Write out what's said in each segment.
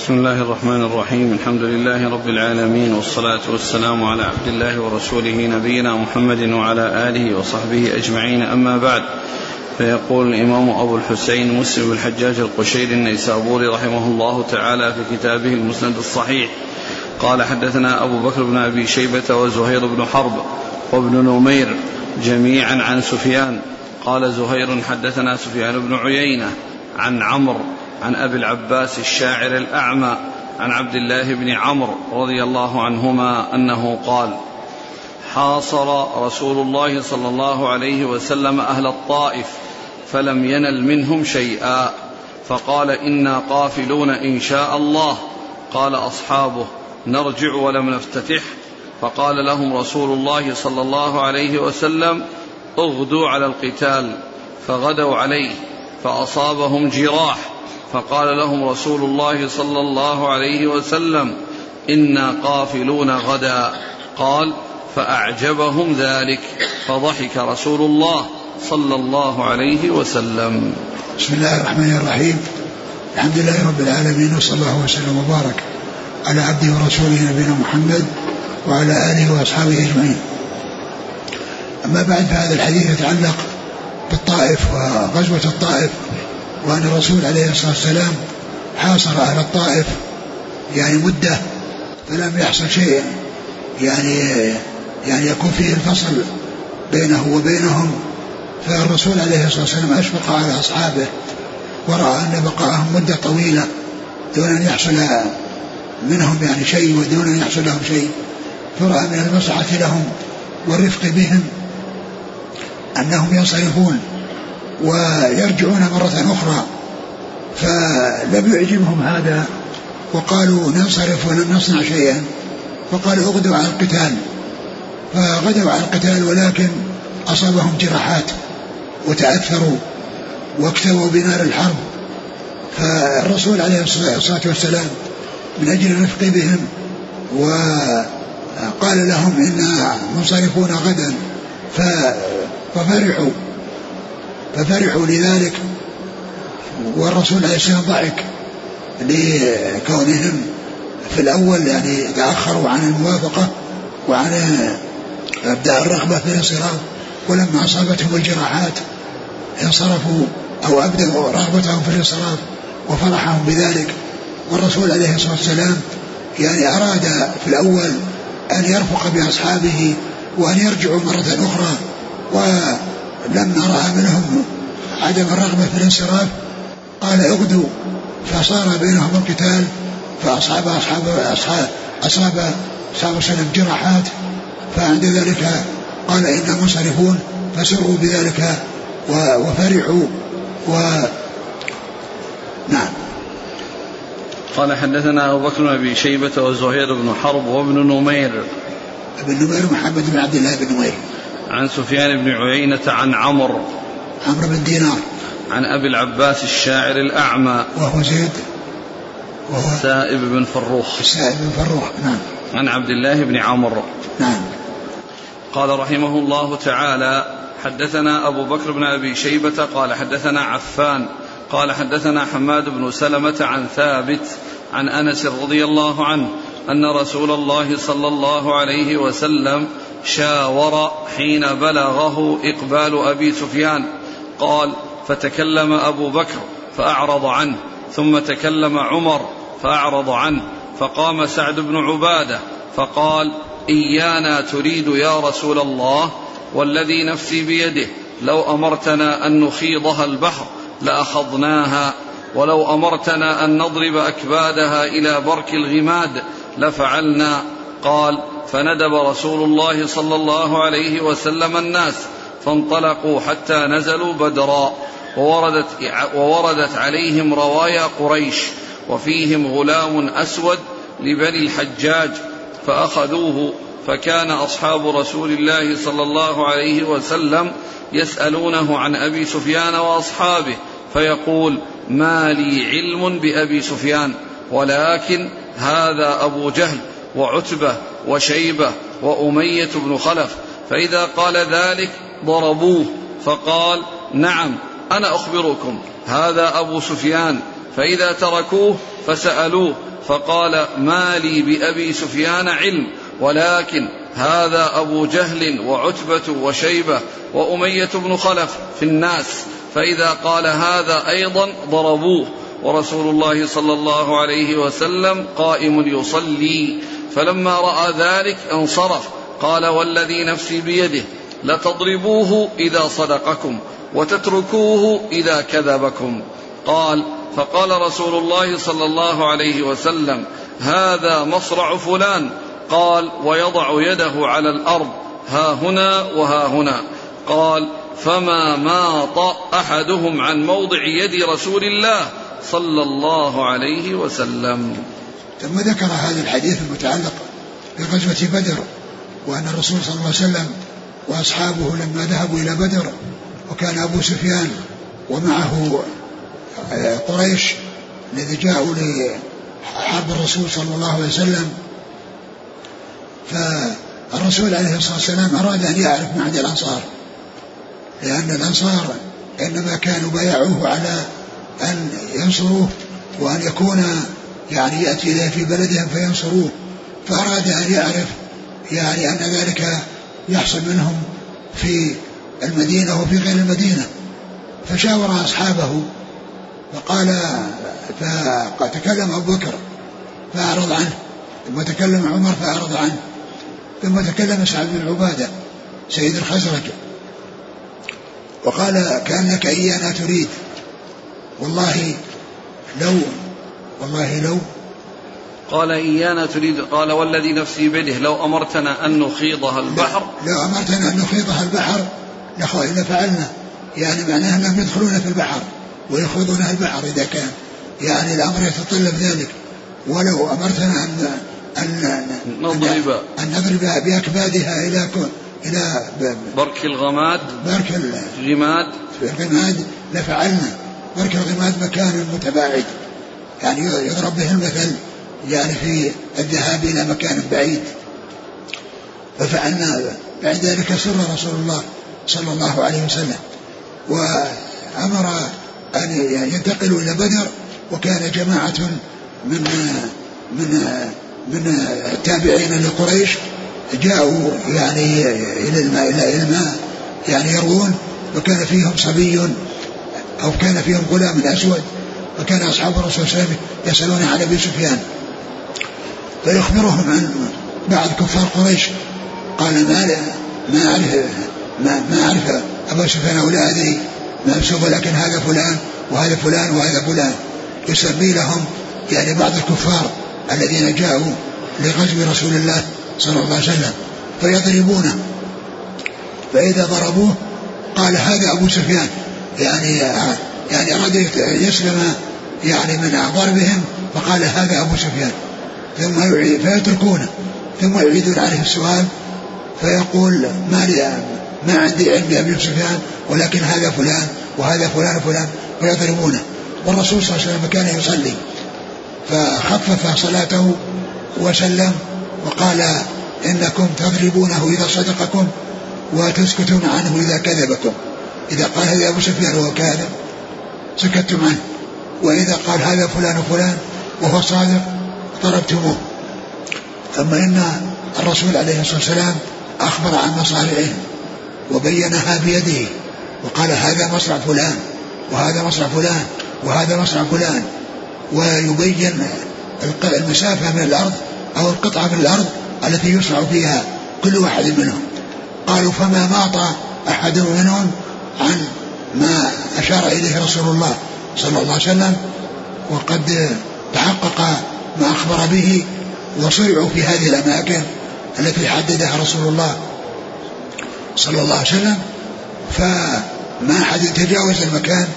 بسم الله الرحمن الرحيم الحمد لله رب العالمين والصلاة والسلام على عبد الله ورسوله نبينا محمد وعلى آله وصحبه أجمعين أما بعد فيقول الإمام أبو الحسين مسلم الحجاج القشيري النيسابوري رحمه الله تعالى في كتابه المسند الصحيح قال حدثنا أبو بكر بن أبي شيبة وزهير بن حرب وابن نمير جميعا عن سفيان قال زهير حدثنا سفيان بن عيينة عن عمرو عن أبي العباس الشاعر الأعمى عن عبد الله بن عمرو رضي الله عنهما أنه قال حاصر رسول الله صلى الله عليه وسلم أهل الطائف فلم ينل منهم شيئا فقال إنا قافلون إن شاء الله. قال أصحابه نرجع ولم نفتتح. فقال لهم رسول الله صلى الله عليه وسلم اغدوا على القتال. فغدوا عليه فأصابهم جراح. فقال لهم رسول الله صلى الله عليه وسلم إنا قافلون غدا. قال فأعجبهم ذلك. فضحك رسول الله صلى الله عليه وسلم. بسم الله الرحمن الرحيم. الحمد لله رب العالمين وصلى الله وسلم وبارك على عبده ورسوله نبينا محمد وعلى آله وأصحابه أجمعين. أما بعد فهذا الحديث يتعلق بالطائف وغزوة الطائف. وأن الرسول عليه الصلاة والسلام حاصر أهل الطائف يعني مدة فلم يحصل شيء يعني يعني يكون فيه الفصل بينه وبينهم. فالرسول عليه الصلاة والسلام أشفق على أصحابه ورأى أن بقاءهم مدة طويلة دون أن يحصل منهم يعني شيء ودون أن يحصل لهم شيء. فرأى من المصلحة لهم والرفق بهم أنهم ينصرفون. ويرجعون مرة أخرى. فلم يعجبهم هذا وقالوا ننصرف ولم نصنع شيئا. فقالوا أغدوا على القتال. فغدوا على القتال ولكن أصابهم جراحات وتأثروا واكتووا بنار الحرب. فالرسول عليه الصلاة والسلام من أجل الرفق بهم وقال لهم إنا منصرفون غدا. ففرحوا. ففرحوا لذلك. والرسول عليه السلام ضحك لكونهم في الأول يعني تأخروا عن الموافقة وعن إبداء الرغبة في الانصراف ولما أصابتهم الجراحات انصرفوا أو أبدأوا رغبتهم في الانصراف وفرحهم بذلك. والرسول عليه الصلاة والسلام يعني أراد في الأول أن يرفق بأصحابه وأن يرجعوا مرة أخرى لما رأى منهم عدم الرغبة في الانصراف. قال اغدوا. فصار بينهم القتال فأصاب أصحاب أصحاب أصاب الله عليه جراحات. فعند ذلك قال إنا منصرفون. فسروا بذلك وفرحوا. و نعم. قال حدثنا أبو بكر بن أبي شيبة وزهير بن حرب وابن نمير. ابن نمير محمد بن عبد الله بن نمير. عن سفيان بن عيينة عن عمرو عمرو بن دينار. عن أبي العباس الشاعر الأعمى. وهو زيد. وهو سائب بن فروخ. السائب بن فروخ. نعم. عن عبد الله بن عمرو نعم. قال رحمه الله تعالى حدثنا أبو بكر بن أبي شيبة قال حدثنا عفان قال حدثنا حماد بن سلمة عن ثابت عن أنس رضي الله عنه أن رسول الله صلى الله عليه وسلم شاور حين بلغه إقبال أبي سفيان. قال فتكلم أبو بكر فأعرض عنه ثم تكلم عمر فأعرض عنه فقام سعد بن عبادة فقال إيانا تريد يا رسول الله والذي نفسي بيده لو أمرتنا أن نخيضها البحر لأخذناها ولو أمرتنا أن نضرب أكبادها إلى برك الغماد لفعلنا. قال فندب رسول الله صلى الله عليه وسلم الناس فانطلقوا حتى نزلوا بدرا ووردت, ووردت عليهم روايا قريش وفيهم غلام أسود لبني الحجاج فأخذوه فكان أصحاب رسول الله صلى الله عليه وسلم يسألونه عن أبي سفيان وأصحابه فيقول ما لي علم بأبي سفيان ولكن هذا أبو جهل وعتبة وشيبة وأمية بن خلف فإذا قال ذلك ضربوه فقال نعم أنا أخبركم هذا أبو سفيان. فإذا تركوه فسألوه فقال ما لي بأبي سفيان علم ولكن هذا أبو جهل وعتبة وشيبة وأمية بن خلف في الناس. فإذا قال هذا أيضا ضربوه ورسول الله صلى الله عليه وسلم قائم يصلي. فلما رأى ذلك انصرف قال والذي نفسي بيده لتضربوه إذا صدقكم وتتركوه إذا كذبكم. قال فقال رسول الله صلى الله عليه وسلم هذا مصرع فلان. قال ويضع يده على الأرض ها هنا وها هنا. قال فما ماط أحدهم عن موضع يد رسول الله صلى الله عليه وسلم. ثم ذكر هذا الحديث المتعلق بغزوة بدر وأن الرسول صلى الله عليه وسلم وأصحابه لما ذهبوا إلى بدر وكان أبو سفيان ومعه قريش الذي جاءوا لحرب الرسول صلى الله عليه وسلم. فالرسول عليه الصلاة والسلام أراد أن يعرف معد الأنصار لأن الأنصار إنما كانوا بايعوه على أن ينصروه وأن يكون يعني يأتي إليه في بلدهم فينصروه فأراد أن يعرف يعني أن ذلك يحصل منهم في المدينة وفي غير المدينة. فشاور أصحابه فقال فتكلم أبو بكر فأعرض عنه ثم تكلم عمر فأعرض عنه ثم تكلم سعد بن عبادة سيد الخزرج وقال كأنك إيانا تريد والله لو والله لو قال إيانا تريد قال والذي نفسي بيده لو أمرتنا أن نخيضها البحر. لو أمرتنا أن نخيضها البحر لفعلنا يعني معناه أنهم يدخلون في البحر ويخوضونها البحر إذا كان. يعني الأمر يتطلب ذلك. ولو أمرتنا أن أن نضرب. أن نضرب بأكبادها إلى إلى برك الغماد. برك الغماد الغماد لفعلنا. برك الغماد مكان متباعد. يعني يضرب به المثل يعني في الذهاب إلى مكان بعيد. ففعلنا بعد ذلك سر رسول الله صلى الله عليه وسلم. وأمر أن ينتقلوا إلى بدر وكان جماعة من من من التابعين لقريش جاءوا يعني إلى الماء إلى الماء يعني يروون وكان فيهم صبي أو كان فيهم غلام أسود. وكان أصحاب الرسول صلى الله عليه وسلم يسألون عن أبي سفيان فيخبرهم عن بعض كفار قريش. قال ما ما أعرف ما, ما أعرف أبا سفيان ولا أدري ما لكن هذا فلان وهذا فلان وهذا فلان. يسمي لهم يعني بعض الكفار الذين جاءوا لغزو رسول الله صلى الله عليه وسلم فيضربونه. فإذا ضربوه قال هذا أبو سفيان. يعني يعني أراد يسلم يعني من ضربهم فقال هذا أبو سفيان. ثم يعيد فيتركونه. ثم يعيدون عليه السؤال فيقول ما لي ما عندي علم بأبي سفيان ولكن هذا فلان وهذا فلان وفلان ويضربونه والرسول صلى الله عليه وسلم كان يصلي فخفف صلاته وسلم وقال إنكم تضربونه إذا صدقكم وتسكتون عنه إذا كذبكم. إذا قال هذا أبو سفيان وهو كاذب سكتتم عنه وإذا قال هذا فلان وفلان وهو صادق ضربتموه ثم إن الرسول عليه الصلاة والسلام أخبر عن مصارعهم وبينها بيده وقال هذا مصرع فلان وهذا مصرع فلان وهذا مصرع فلان. ويبين المسافة من الأرض أو القطعة من الأرض التي يصنع فيها كل واحد منهم. قالوا فما ماط أحد منهم عن ما أشار إليه رسول الله صلى الله عليه وسلم وقد تحقق ما أخبر به وصرعوا في هذه الأماكن التي حددها رسول الله صلى الله عليه وسلم. فما أحد تجاوز المكان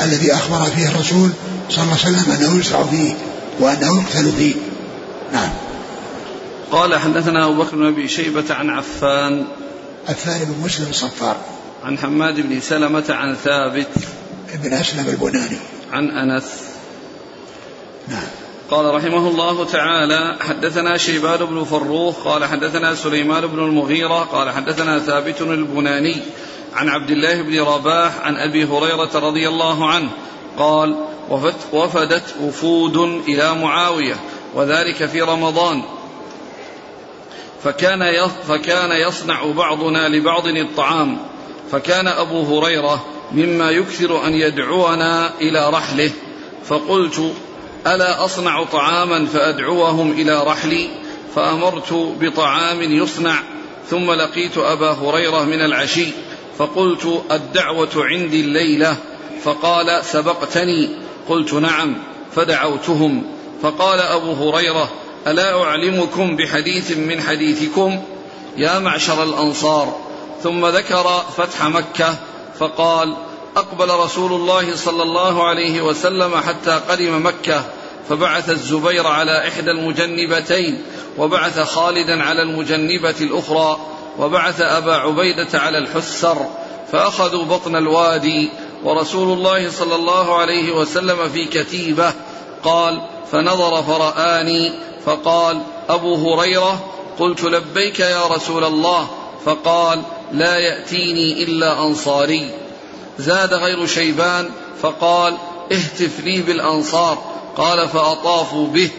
الذي أخبر فيه الرسول صلى الله عليه وسلم أنه يسرع فيه وأنه يقتل فيه. نعم. قال حدثنا أبو بكر بن أبي شيبة عن عفان. عفان بن مسلم الصفار عن حماد بن سلمة عن ثابت بن أسلم البناني. عن أنس. نعم. قال رحمه الله تعالى حدثنا شيبان بن فروخ قال حدثنا سليمان بن المغيرة قال حدثنا ثابت البناني عن عبد الله بن رباح عن أبي هريرة رضي الله عنه قال وفدت وفود إلى معاوية وذلك في رمضان. فكان فكان يصنع بعضنا لبعض الطعام. فكان أبو هريرة مما يكثر أن يدعونا إلى رحله. فقلت ألا أصنع طعاما فأدعوهم إلى رحلي؟ فأمرت بطعام يصنع. ثم لقيت أبا هريرة من العشي. فقلت الدعوة عندي الليلة. فقال سبقتني؟ قلت نعم. فدعوتهم. فقال أبو هريرة ألا أعلمكم بحديث من حديثكم؟ يا معشر الأنصار ثم ذكر فتح مكة فقال أقبل رسول الله صلى الله عليه وسلم حتى قدم مكة فبعث الزبير على إحدى المجنبتين وبعث خالدا على المجنبة الأخرى وبعث أبا عبيدة على الحسر فأخذوا بطن الوادي ورسول الله صلى الله عليه وسلم في كتيبة قال فنظر فرآني فقال أبو هريرة قلت لبيك يا رسول الله فقال لا يأتيني إلا أنصاري. زاد غير شيبان فقال اهتف لي بالأنصار. قال فأطافوا به.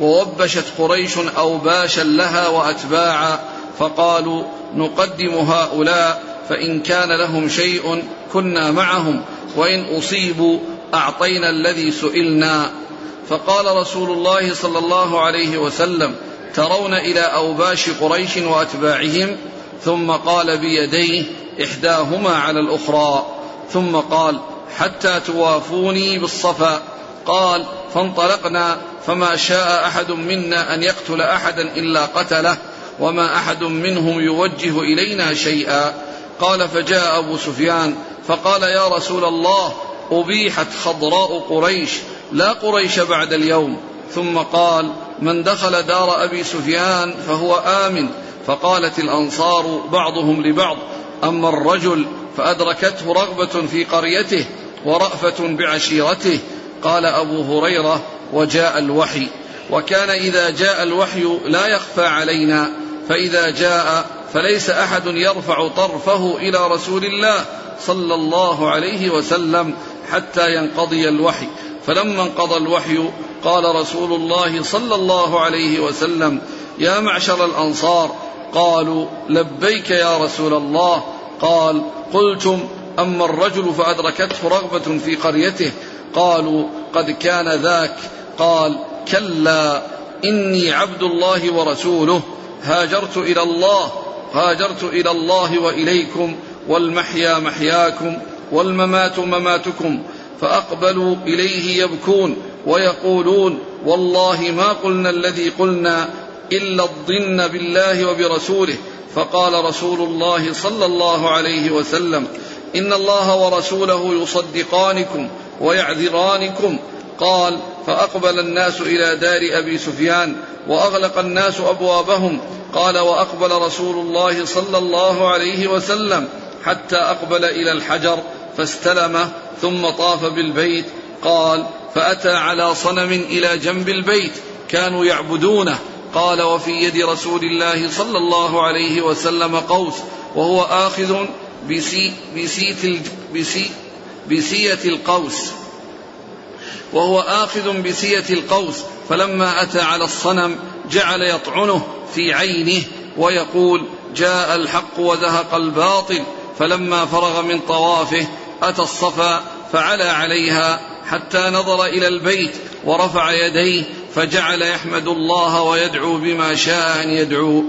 ووبشت قريش أوباشا لها وأتباعا. فقالوا نقدم هؤلاء فإن كان لهم شيء كنا معهم. وإن أصيبوا أعطينا الذي سئلنا. فقال رسول الله صلى الله عليه وسلم ترون إلى أوباش قريش وأتباعهم؟ ثم قال بيديه إحداهما على الأخرى ثم قال حتى توافوني بالصفا. قال فانطلقنا فما شاء أحد منا أن يقتل أحدا إلا قتله وما أحد منهم يوجه إلينا شيئا. قال فجاء أبو سفيان فقال يا رسول الله أبيحت خضراء قريش لا قريش بعد اليوم. ثم قال من دخل دار أبي سفيان فهو آمن فقالت الأنصار بعضهم لبعض أما الرجل فأدركته رغبة في قريته ورأفة بعشيرته. قال أبو هريرة وجاء الوحي. وكان إذا جاء الوحي لا يخفى علينا فإذا جاء فليس أحد يرفع طرفه إلى رسول الله صلى الله عليه وسلم حتى ينقضي الوحي. فلما انقضى الوحي قال رسول الله صلى الله عليه وسلم يا معشر الأنصار قالوا لبيك يا رسول الله قال قلتم أما الرجل فأدركته رغبة في قريته قالوا قد كان ذاك قال كلا إني عبد الله ورسوله هاجرت إلى الله هاجرت إلى الله وإليكم والمحيا محياكم والممات مماتكم فأقبلوا إليه يبكون ويقولون والله ما قلنا الذي قلنا إلا الظن بالله وبرسوله. فقال رسول الله صلى الله عليه وسلم إن الله ورسوله يصدقانكم ويعذرانكم. قال فأقبل الناس إلى دار أبي سفيان وأغلق الناس أبوابهم. قال وأقبل رسول الله صلى الله عليه وسلم حتى أقبل إلى الحجر فاستلمه ثم طاف بالبيت. قال فأتى على صنم إلى جنب البيت كانوا يعبدونه. قال وفي يد رسول الله صلى الله عليه وسلم قوس وهو آخذ بسي بسيت بسي بسية القوس. وهو آخذ بسية القوس فلما أتى على الصنم جعل يطعنه في عينه ويقول جاء الحق وزهق الباطل فلما فرغ من طوافه أتى الصفا فعلى عليها حتى نظر إلى البيت ورفع يديه فجعل يحمد الله ويدعو بما شاء أن يدعو.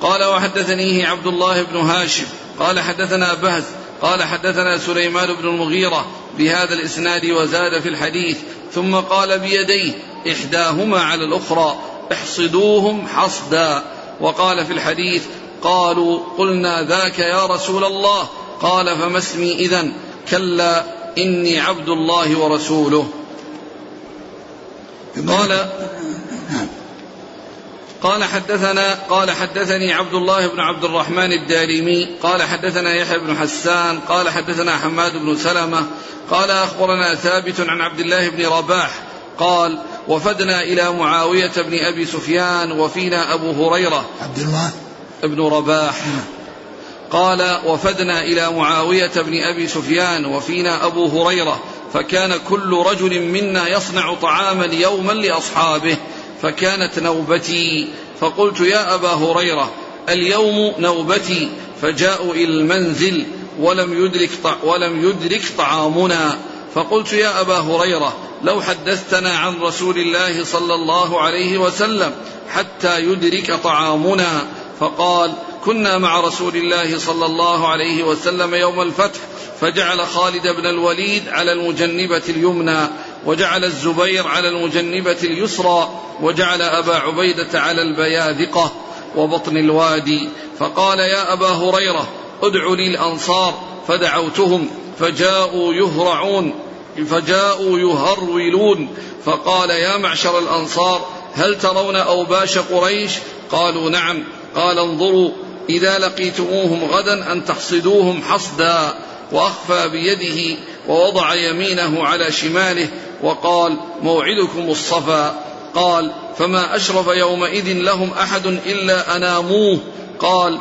قال وحدثنيه عبد الله بن هاشم. قال حدثنا بهز. قال حدثنا سليمان بن المغيرة بهذا الإسناد وزاد في الحديث. ثم قال بيديه إحداهما على الأخرى احصدوهم حصدا. وقال في الحديث قالوا قلنا ذاك يا رسول الله. قال فما اسمي إذا كلا إني عبد الله ورسوله. قال قال حدثنا قال حدثني عبد الله بن عبد الرحمن الدارمي قال حدثنا يحيى بن حسان قال حدثنا حماد بن سلمة قال أخبرنا ثابت عن عبد الله بن رباح قال وفدنا إلى معاوية بن أبي سفيان وفينا أبو هريرة عبد الله. بن رباح. قال وفدنا إلى معاوية بن أبي سفيان وفينا أبو هريرة فكان كل رجل منا يصنع طعاما يوما لأصحابه فكانت نوبتي. فقلت يا أبا هريرة اليوم نوبتي. فجاءوا إلى المنزل ولم يدرك ولم يدرك طعامنا. فقلت يا أبا هريرة لو حدثتنا عن رسول الله صلى الله عليه وسلم حتى يدرك طعامنا. فقال كنا مع رسول الله صلى الله عليه وسلم يوم الفتح فجعل خالد بن الوليد على المجنبة اليمنى وجعل الزبير على المجنبة اليسرى وجعل أبا عبيدة على البياذقة وبطن الوادي. فقال يا أبا هريرة ادع لي الأنصار فدعوتهم فجاءوا يهرعون فجاءوا يهرولون. فقال يا معشر الأنصار هل ترون أوباش قريش؟ قالوا نعم. قال انظروا إذا لقيتموهم غدا أن تحصدوهم حصدا وأخفى بيده ووضع يمينه على شماله وقال موعدكم الصفا. قال فما أشرف يومئذ لهم أحد إلا أناموه. قال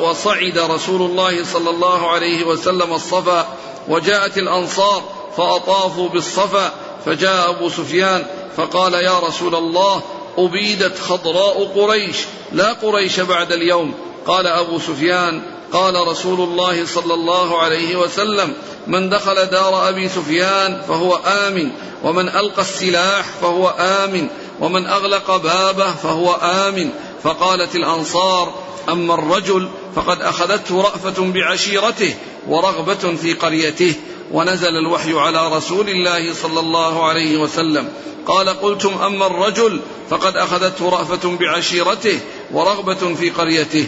وصعد رسول الله صلى الله عليه وسلم الصفا وجاءت الأنصار فأطافوا بالصفا فجاء أبو سفيان فقال يا رسول الله أبيدت خضراء قريش لا قريش بعد اليوم. قال أبو سفيان قال رسول الله صلى الله عليه وسلم من دخل دار أبي سفيان فهو آمن ومن ألقى السلاح فهو آمن ومن أغلق بابه فهو آمن. فقالت الأنصار أما الرجل فقد أخذته رأفة بعشيرته ورغبة في قريته ونزل الوحي على رسول الله صلى الله عليه وسلم. قال قلتم أما الرجل فقد أخذته رأفة بعشيرته ورغبة في قريته.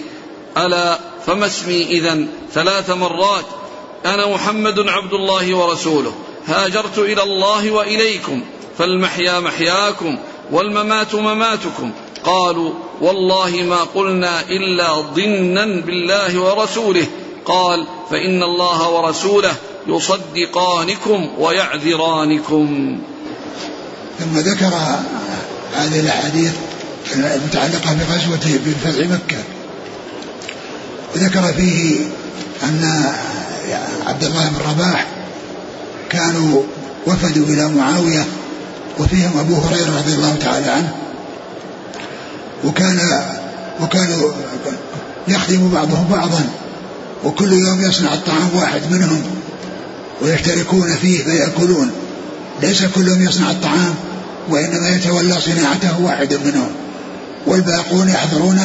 ألا فما اسمي إذا ثلاث مرات. أنا محمد عبد الله ورسوله. هاجرت إلى الله وإليكم. فالمحيا محياكم والممات مماتكم. قالوا والله ما قلنا إلا ضنا بالله ورسوله. قال فإن الله ورسوله يصدقانكم ويعذرانكم. ثم ذكر هذه الأحاديث المتعلقة بغزوة بفتح مكة وذكر فيه أن عبد الله بن رباح كانوا وفدوا إلى معاوية وفيهم أبو هريرة رضي الله تعالى عنه. وكان وكانوا يخدم بعضهم بعضا وكل يوم يصنع الطعام واحد منهم ويشتركون فيه فيأكلون. ليس كل يوم يصنع الطعام وإنما يتولى صناعته واحد منهم والباقون يحضرون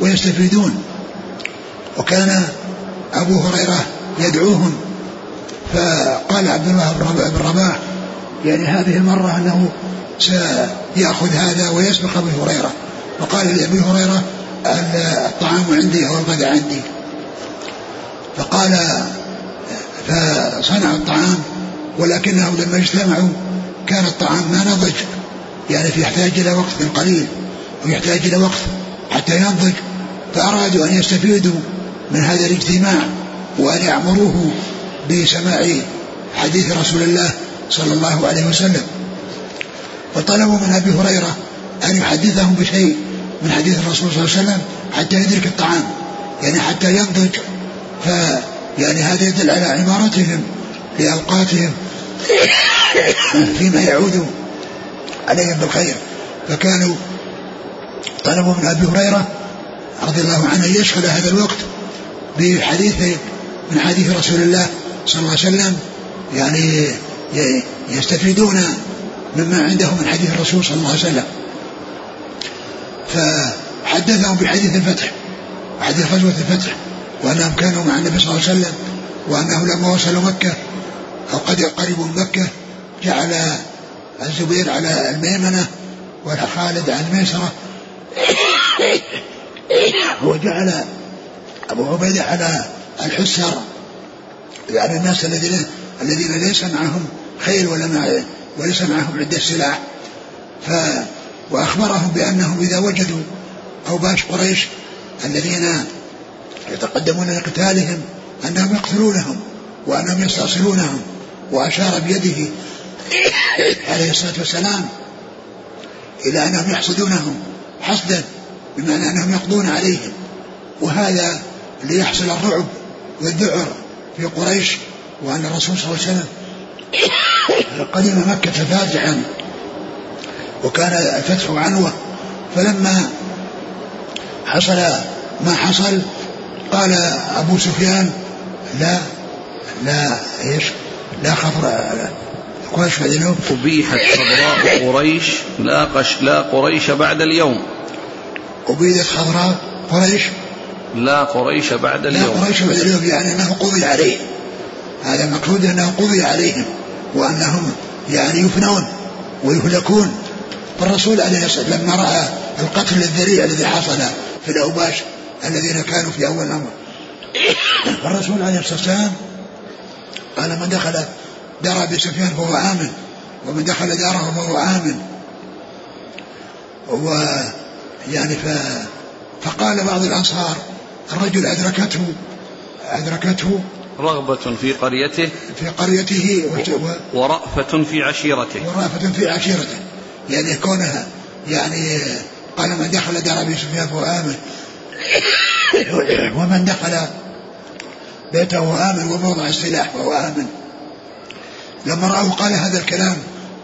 ويستفيدون. وكان أبو هريرة يدعوهم. فقال عبد الله بن رباح يعني هذه المرة أنه سيأخذ هذا ويسبق أبو هريرة. فقال لأبي هريرة الطعام عندي أو الغداء عندي. فقال فصنعوا الطعام ولكنهم لما اجتمعوا كان الطعام ما نضج. يعني في يحتاج إلى وقت قليل ويحتاج إلى وقت حتى ينضج. فأرادوا أن يستفيدوا من هذا الاجتماع وأن يعمروه بسماع حديث رسول الله صلى الله عليه وسلم. فطلبوا من أبي هريرة أن يحدثهم بشيء من حديث الرسول صلى الله عليه وسلم حتى يدرك الطعام يعني حتى ينضج. ف يعني هذا يدل على عمارتهم لأوقاتهم فيما يعود عليهم بالخير. فكانوا طلبوا من أبي هريرة رضي الله عنه يشغل هذا الوقت بحديث من حديث رسول الله صلى الله عليه وسلم يعني يستفيدون مما عندهم من حديث الرسول صلى الله عليه وسلم. فحدثهم بحديث الفتح حديث غزوة الفتح وأنهم كانوا مع النبي صلى الله عليه وسلم وأنه لما وصلوا مكة أو قد قربوا من مكة جعل الزبير على الميمنة وخالد على الميسرة وجعل أبو عبيدة على الحسر يعني الناس الذين الذين ليس معهم خيل ولا مع وليس معهم عدة سلاح ف وأخبرهم بأنهم إذا وجدوا أوباش قريش الذين يتقدمون لقتالهم أنهم يقتلونهم وأنهم يستأصلونهم وأشار بيده عليه الصلاة والسلام إلى أنهم يحصدونهم حصدا بمعنى أنهم يقضون عليهم. وهذا ليحصل الرعب والذعر في قريش وأن الرسول صلى الله عليه وسلم قدم مكة فاتحا وكان الفتح عنوة فلما حصل ما حصل قال أبو سفيان لا لا إيش؟ لا خضراء قريش بعد اليوم. أبيحت خضراء قريش لا قش لا قريش بعد اليوم. أبيدت خضراء قريش لا قريش بعد اليوم. لا قريش بعد اليوم يعني أنه قضي عليهم. هذا المقصود أنه قضي عليهم وأنهم يعني يفنون ويهلكون. فالرسول عليه الصلاة والسلام لما رأى القتل الذريع الذي حصل في الأوباش الذين كانوا في أول الأمر فالرسول عليه الصلاة والسلام قال من دخل دار أبي سفيان فهو آمن ومن دخل داره فهو آمن. و يعني ف فقال بعض الأنصار الرجل أدركته أدركته رغبة في قريته في قريته ورأفة في عشيرته. ورأفة في عشيرته. يعني كونها يعني قال من دخل دار أبي سفيان فهو آمن. ومن دخل بيته آمن وموضع السلاح فهو آمن. لما رأوا قال هذا الكلام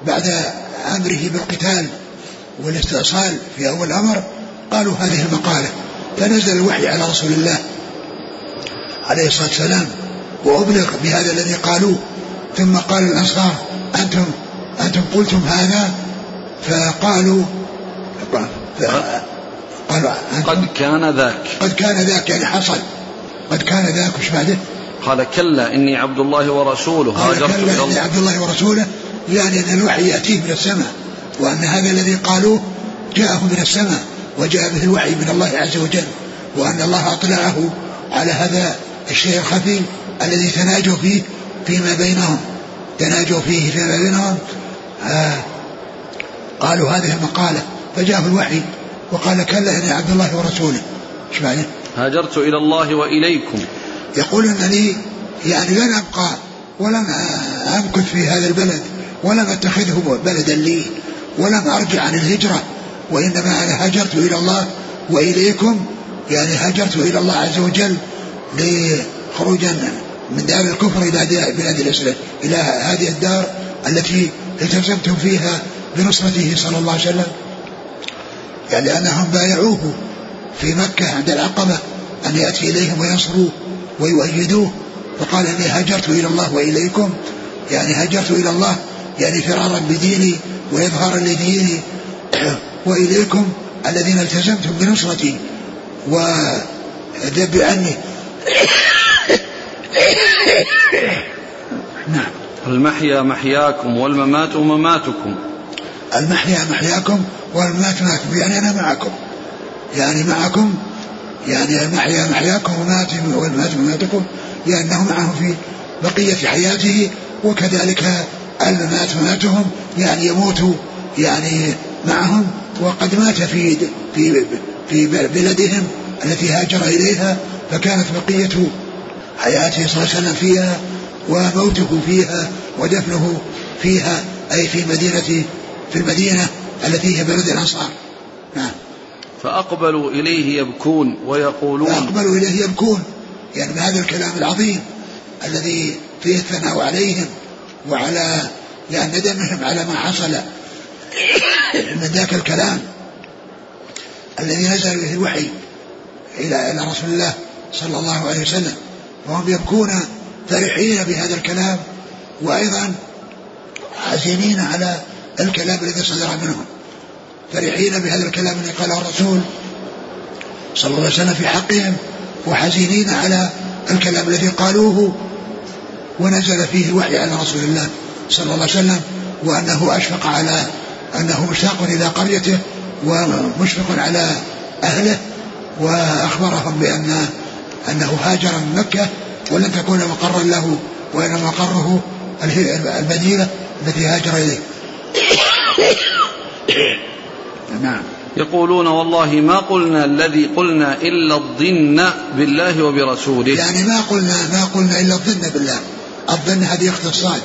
بعد أمره بالقتال والاستئصال في أول الأمر قالوا هذه المقالة. فنزل الوحي على رسول الله عليه الصلاة والسلام وأبلغ بهذا الذي قالوه. ثم قال الأنصار أنتم أنتم قلتم هذا؟ فقالوا قالوا قد كان ذاك. قد كان ذاك يعني حصل. قد كان ذاك وش بعده؟ قال كلا إني عبد الله ورسوله هاجرت كلا إلى إني عبد الله ورسوله يعني أن الوحي يأتيه من السماء وأن هذا الذي قالوه جاءه من السماء. وجاء به الوحي من الله عز وجل وأن الله أطلعه على هذا الشيء الخفي الذي تناجوا فيه فيما بينهم. تناجوا فيه فيما بينهم. آه قالوا هذه المقالة فجاءه الوحي وقال كلا إني عبد الله ورسوله. إيش معنى؟ هاجرت إلى الله وإليكم. يقول أنني يعني لن أبقى ولم أمكث في هذا البلد ولم أتخذه بلدا لي ولم أرجع عن الهجرة. وإنما أنا هاجرت إلى الله وإليكم يعني هاجرت إلى الله عز وجل لخروجا من دار الكفر إلى بلاد الإسلام إلى هذه الدار التي التزمتم فيها بنصرته صلى الله عليه وسلم. يعني أنهم بايعوه في مكة عند العقبة أن يأتي إليهم وينصروه ويؤيدوه فقال إني هاجرت إلى الله وإليكم يعني هاجرت إلى الله يعني فرارا بديني وإظهارا لديني وإليكم الذين التزمتم بنصرتي. وذب عني نعم. المحيا محياكم والممات مماتكم. المحيا محياكم والممات ماتكم يعني أنا معكم. يعني معكم. يعني المحيا محياكم والممات مماتكم. لأنه معهم في بقية حياته وكذلك الممات مماتهم. يعني يموت يعني معهم وقد مات في في في بلدهم التي هاجر إليها فكانت بقية حياته صلى الله عليه وسلم فيها وموته فيها ودفنه فيها أي في مدينة في المدينة التي هي بلد الأنصار. نعم. فأقبلوا إليه يبكون ويقولون فأقبلوا إليه يبكون يعني بهذا الكلام العظيم الذي فيه الثناء عليهم وعلى يعني ندمهم على ما حصل من ذاك الكلام الذي نزل به الوحي إلى إلى رسول الله صلى الله عليه وسلم وهم يبكون فرحين بهذا الكلام وأيضا حزينين على الكلام الذي صدر منهم. فرحين بهذا الكلام الذي قاله الرسول صلى الله عليه وسلم في حقهم وحزينين على الكلام الذي قالوه ونزل فيه الوحي على رسول الله صلى الله عليه وسلم وأنه أشفق على أنه مشتاق إلى قريته ومشفق على أهله وأخبرهم بأن أنه هاجر من مكة ولن تكون مقرا له وإنما مقره المدينة التي هاجر إليه. نعم. يقولون والله ما قلنا الذي قلنا إلا الظن بالله وبرسوله. يعني ما قلنا ما قلنا إلا الظن بالله. الظن هذه اختصاصات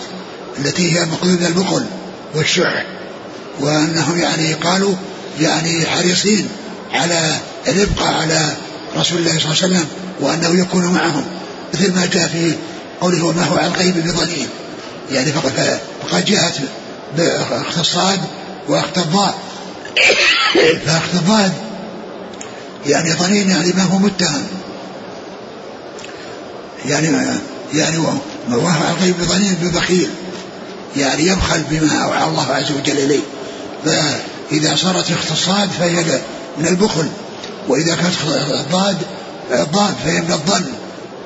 التي هي مقلوب البخل والشح. وأنهم يعني قالوا يعني حريصين على الإبقاء على رسول الله صلى الله عليه وسلم وأنه يكون معهم مثل ما جاء في قوله وما هو على الغيب بظنين يعني فقد, فقد جاءت باختصاد وأخت الضاد. فأخت الضاد يعني ظنين يعني ما هو متهم. يعني يعني وهو على الغيب ظنين ببخيل يعني يبخل بما أوحى الله عز وجل إليه. فإذا صارت اختصاد فهي من البخل. وإذا كانت ضاد ضاد فهي من الظن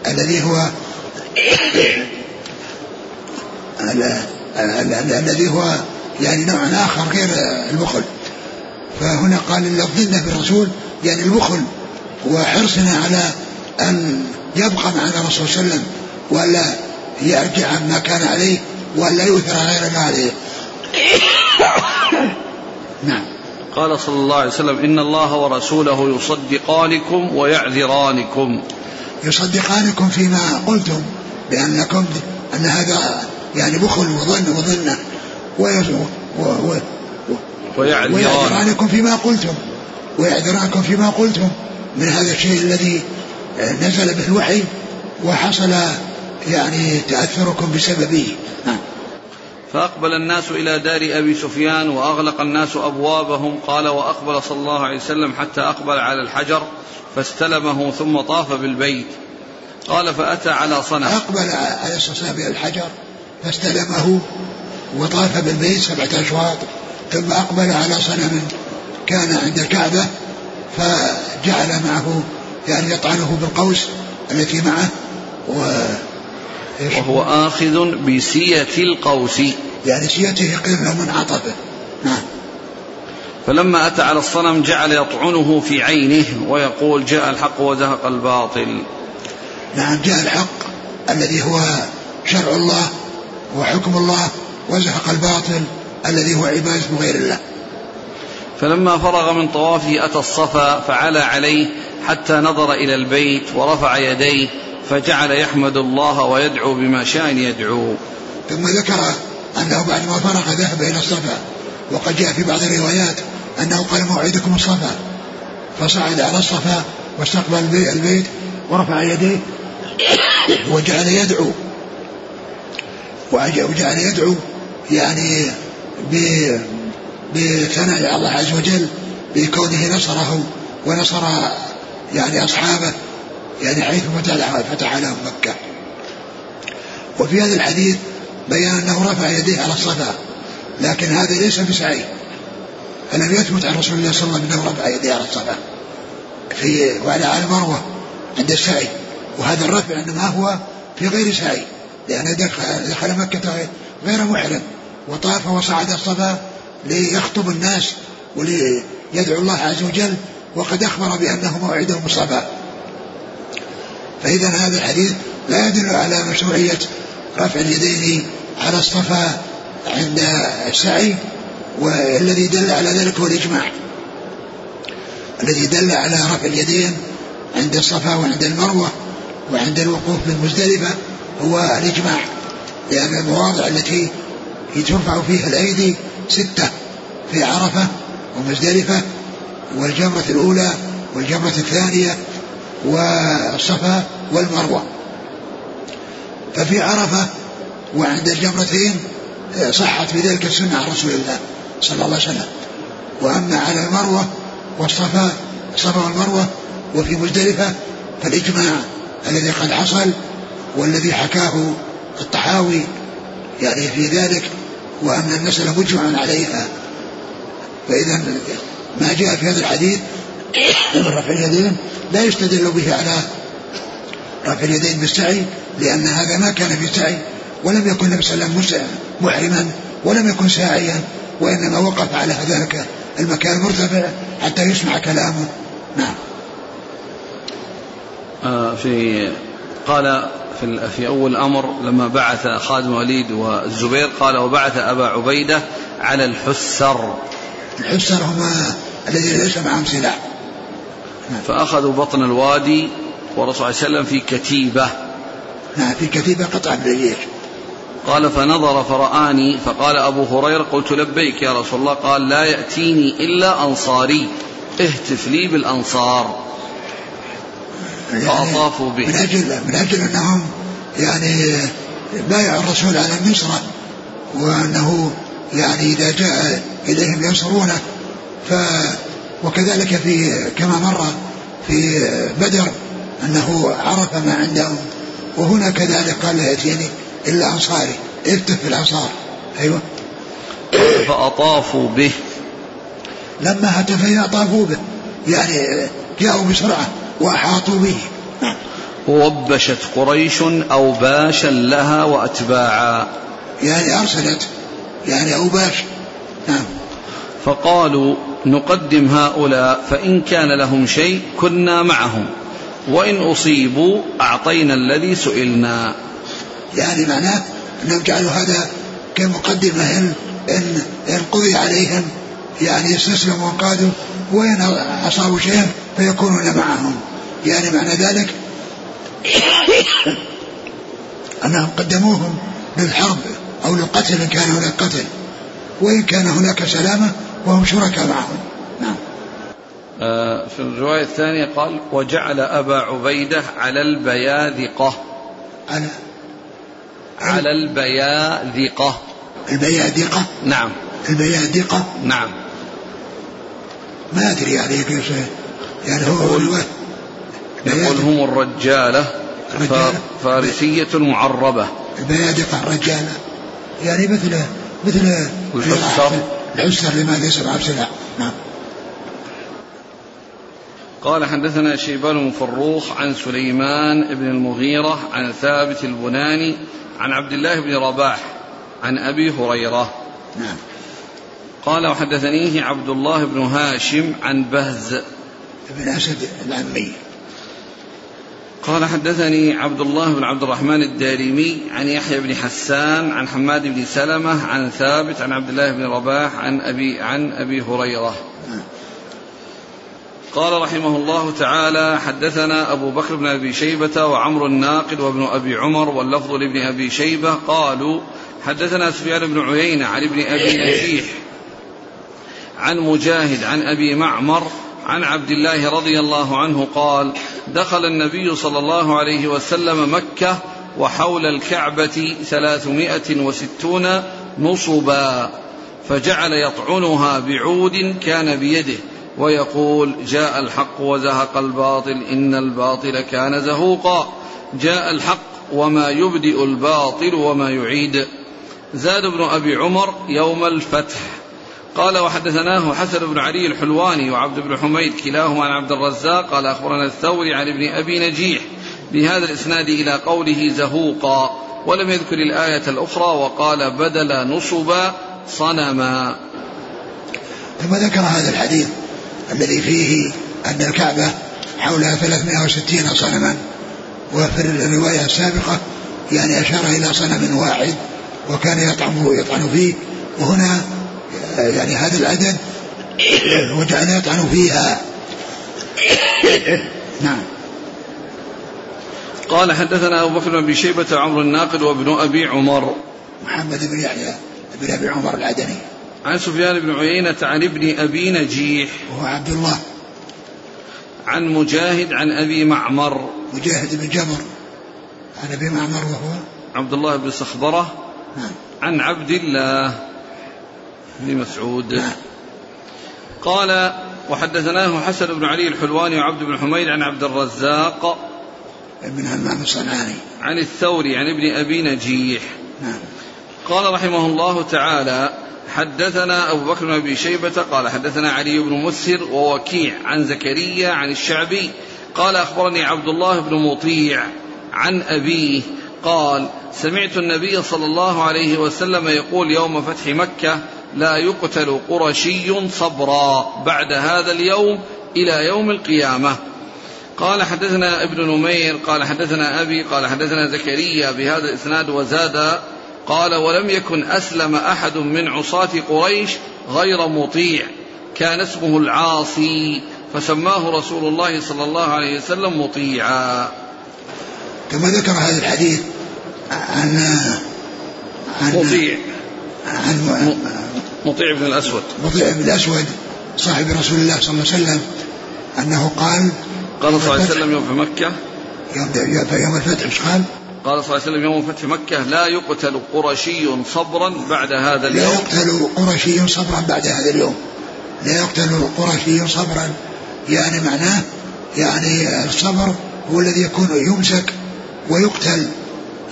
الذي هو الذي هو يعني نوع آخر غير البخل. فهنا قال لفظنا بالرسول يعني البخل وحرصنا على أن يبقى معنا الرسول صلى الله عليه وسلم ولا يرجع عما كان عليه ولا يؤثر غير ما عليه. نعم. قال صلى الله عليه وسلم إن الله ورسوله يصدقانكم ويعذرانكم. يصدقانكم فيما قلتم بأنكم أن هذا يعني بخل وظن وظن ويعذرانكم فيما قلتم. ويعذرانكم فيما قلتم من هذا الشيء الذي نزل به الوحي وحصل يعني تأثركم بسببه. نعم. فأقبل الناس إلى دار أبي سفيان وأغلق الناس أبوابهم قال وأقبل صلى الله عليه وسلم حتى أقبل على الحجر فاستلمه ثم طاف بالبيت. قال فأتى على صنم. أقبل عليه الصلاة والسلام إلى الحجر فاستلمه وطاف بالبيت سبعة أشواط ثم أقبل على صنم كان عند الكعبة فجعل معه يعني يطعنه بالقوس التي معه و وهو آخذ بسية القوس. يعني سيته قبل من عطفه نعم. فلما أتى على الصنم جعل يطعنه في عينه ويقول جاء الحق وزهق الباطل. نعم جاء الحق الذي هو شرع الله وحكم الله وزهق الباطل الذي هو عبادة غير الله. فلما فرغ من طوافه أتى الصفا فعلى عليه حتى نظر إلى البيت ورفع يديه فجعل يحمد الله ويدعو بما شاء يدعو. ثم ذكر أنه بعد ما فرغ ذهب إلى الصفا وقد جاء في بعض الروايات أنه قال موعدكم الصفا. فصعد على الصفا واستقبل البيت ورفع يديه وجعل يدعو. وجعل يدعو يعني بثناء الله عز وجل بكونه نصره ونصر يعني أصحابه يعني حيث فتح لهم مكة. وفي هذا الحديث بيان أنه رفع يديه على الصفا لكن هذا ليس بسعي. فلم يثبت عن رسول الله صلى الله عليه وسلم أنه رفع يديه على الصفا. في وعلى على المروة عند السعي. وهذا الرفع إنما هو في غير سعي لأنه دخل, دخل مكة غير محرم وطاف وصعد الصفا ليخطب الناس وليدعو الله عز وجل وقد أخبر بأنه موعدهم الصفا. فإذا هذا الحديث لا يدل على مشروعية رفع اليدين على الصفا عند السعي والذي دل على ذلك هو الإجماع. الذي دل على رفع اليدين عند الصفا وعند المروة وعند الوقوف بالمزدلفة هو الإجماع لأن المواضع التي ترفع فيها الأيدي ستة في عرفة ومزدلفة والجمرة الأولى والجمرة الثانية والصفا والمروة. ففي عرفة وعند الجمرتين صحت بذلك السنة عن رسول الله صلى الله عليه وسلم. وأما على المروة والصفا الصفا والمروة وفي مزدلفة فالإجماع الذي قد حصل والذي حكاه الطحاوي يعني في ذلك وأن المسألة مجمع عليها. فإذا ما جاء في هذا الحديث من رفع اليدين لا يستدل به على رفع اليدين بالسعي لأن هذا ما كان في سعي ولم يكن النبي صلى الله عليه وسلم محرما ولم يكن ساعيا وإنما وقف على ذلك المكان المرتفع حتى يسمع كلامه. نعم. آه في قال في, في أول الأمر لما بعث خالد الوليد والزبير قال وبعث أبا عبيدة على الحسر. الحسر هما الذين ليس معهم سلاح. فأخذوا بطن الوادي والرسول صلى الله عليه وسلم في كتيبة. نعم في كتيبة قطعة من قال فنظر فرآني فقال أبو هريرة قلت لبيك يا رسول الله قال لا يأتيني إلا أنصاري. اهتف لي بالأنصار. يعني فأطافوا به. من أجل من أجل أنهم يعني بايعوا الرسول على النصرة وأنه يعني إذا جاء إليهم ينصرونه ف وكذلك في كما مر في بدر أنه عرف ما عندهم وهنا كذلك قال لا يأتيني إلا أنصاري افتح في الأنصار. أيوه. فأطافوا به؟ لما هتف أطافوا به يعني جاءوا بسرعة وأحاطوا به. ووبشت قريش أوباشا لها وأتباعا. يعني أرسلت يعني أوباش نعم. فقالوا نقدم هؤلاء فإن كان لهم شيء كنا معهم. وإن أصيبوا أعطينا الذي سئلنا. يعني معناه أنهم جعلوا هذا كمقدمة إن, إن, إن قضي عليهم يعني استسلموا وانقادوا وإن أصابوا شيئا فيكونون معهم. يعني معنى ذلك أنهم قدموهم للحرب أو للقتل إن كان هناك قتل. وإن كان هناك سلامة وهم شركاء معهم نعم. آه، في الرواية الثانية قال وجعل أبا عبيدة على البياذقة. على على البياذقة. البيادقة نعم. البيادقة نعم. ما أدري يعني كيف. يعني هو يقول, يقول هم الرجالة. فارسية معربة البيادقة الرجالة. يعني مثل مثل الحسر الحسر لما ليس مع سلع نعم. قال حدثنا شيبان بن فروخ عن سليمان بن المغيرة عن ثابت البناني عن عبد الله بن رباح عن أبي هريرة. نعم. قال وحدثنيه عبد الله بن هاشم عن بهز. بن أسد العمي. قال حدثني عبد الله بن عبد الرحمن الدارمي عن يحيى بن حسان عن حماد بن سلمة عن ثابت عن عبد الله بن رباح عن أبي عن أبي هريرة. قال رحمه الله تعالى حدثنا أبو بكر بن أبي شيبة وعمر الناقد وابن أبي عمر واللفظ لابن أبي شيبة قالوا حدثنا سفيان بن عيينة عن ابن أبي نجيح عن مجاهد عن أبي معمر عن عبد الله رضي الله عنه قال دخل النبي صلى الله عليه وسلم مكة وحول الكعبة ثلاثمائة وستون نصبا فجعل يطعنها بعود كان بيده ويقول جاء الحق وزهق الباطل إن الباطل كان زهوقا جاء الحق وما يبدئ الباطل وما يعيد. زاد بن أبي عمر يوم الفتح. قال وحدثناه حسن بن علي الحلواني وعبد بن حميد كلاهما عن عبد الرزاق قال أخبرنا الثوري عن ابن أبي نجيح بهذا الإسناد إلى قوله زهوقا ولم يذكر الآية الأخرى وقال بدل نصبا صنما. ثم ذكر هذا الحديث الذي فيه أن الكعبة حولها 360 صنما وفي الرواية السابقة يعني أشار إلى صنم واحد وكان يطعن يطعن فيه وهنا يعني هذا العدد وجعل يطعن فيها. نعم. قال حدثنا أبو بكر بن شيبة وعمر الناقد وابن أبي عمر. محمد بن يحيى بن أبي عمر العدني. عن سفيان بن عيينة عن ابن أبي نجيح. وهو عبد الله. عن مجاهد عن أبي معمر. مجاهد بن جبر. عن أبي معمر وهو عبد الله بن صخبرة. نعم. عن عبد الله. بن مسعود. قال وحدثناه حسن بن علي الحلواني وعبد بن حميد عن عبد الرزاق بن همام الصنعاني. عن الثوري عن ابن أبي نجيح. نعم. قال رحمه الله تعالى حدثنا أبو بكر بن أبي شيبة قال حدثنا علي بن مسهر ووكيع عن زكريا عن الشعبي قال أخبرني عبد الله بن مطيع عن أبيه قال سمعت النبي صلى الله عليه وسلم يقول يوم فتح مكة لا يقتل قرشي صبرا بعد هذا اليوم إلى يوم القيامة. قال حدثنا ابن نمير قال حدثنا أبي قال حدثنا زكريا بهذا الإسناد وزاد قال ولم يكن أسلم أحد من عصاة قريش غير مطيع كان اسمه العاصي فسماه رسول الله صلى الله عليه وسلم مطيعا. كما ذكر هذا الحديث عن عن مطيع. عن مطيع بن الأسود. مطيع بن الأسود صاحب رسول الله صلى الله عليه وسلم أنه قال قال صلى الله عليه وسلم يوم في مكة. يوم, يوم الفتح إيش قال؟ قال صلى الله عليه وسلم يوم فتح مكة لا يقتل قرشي صبرا بعد هذا اليوم. لا يقتل قرشي صبرا بعد هذا اليوم. لا يقتل قرشي صبرا يعني معناه يعني الصبر هو الذي يكون يمسك ويقتل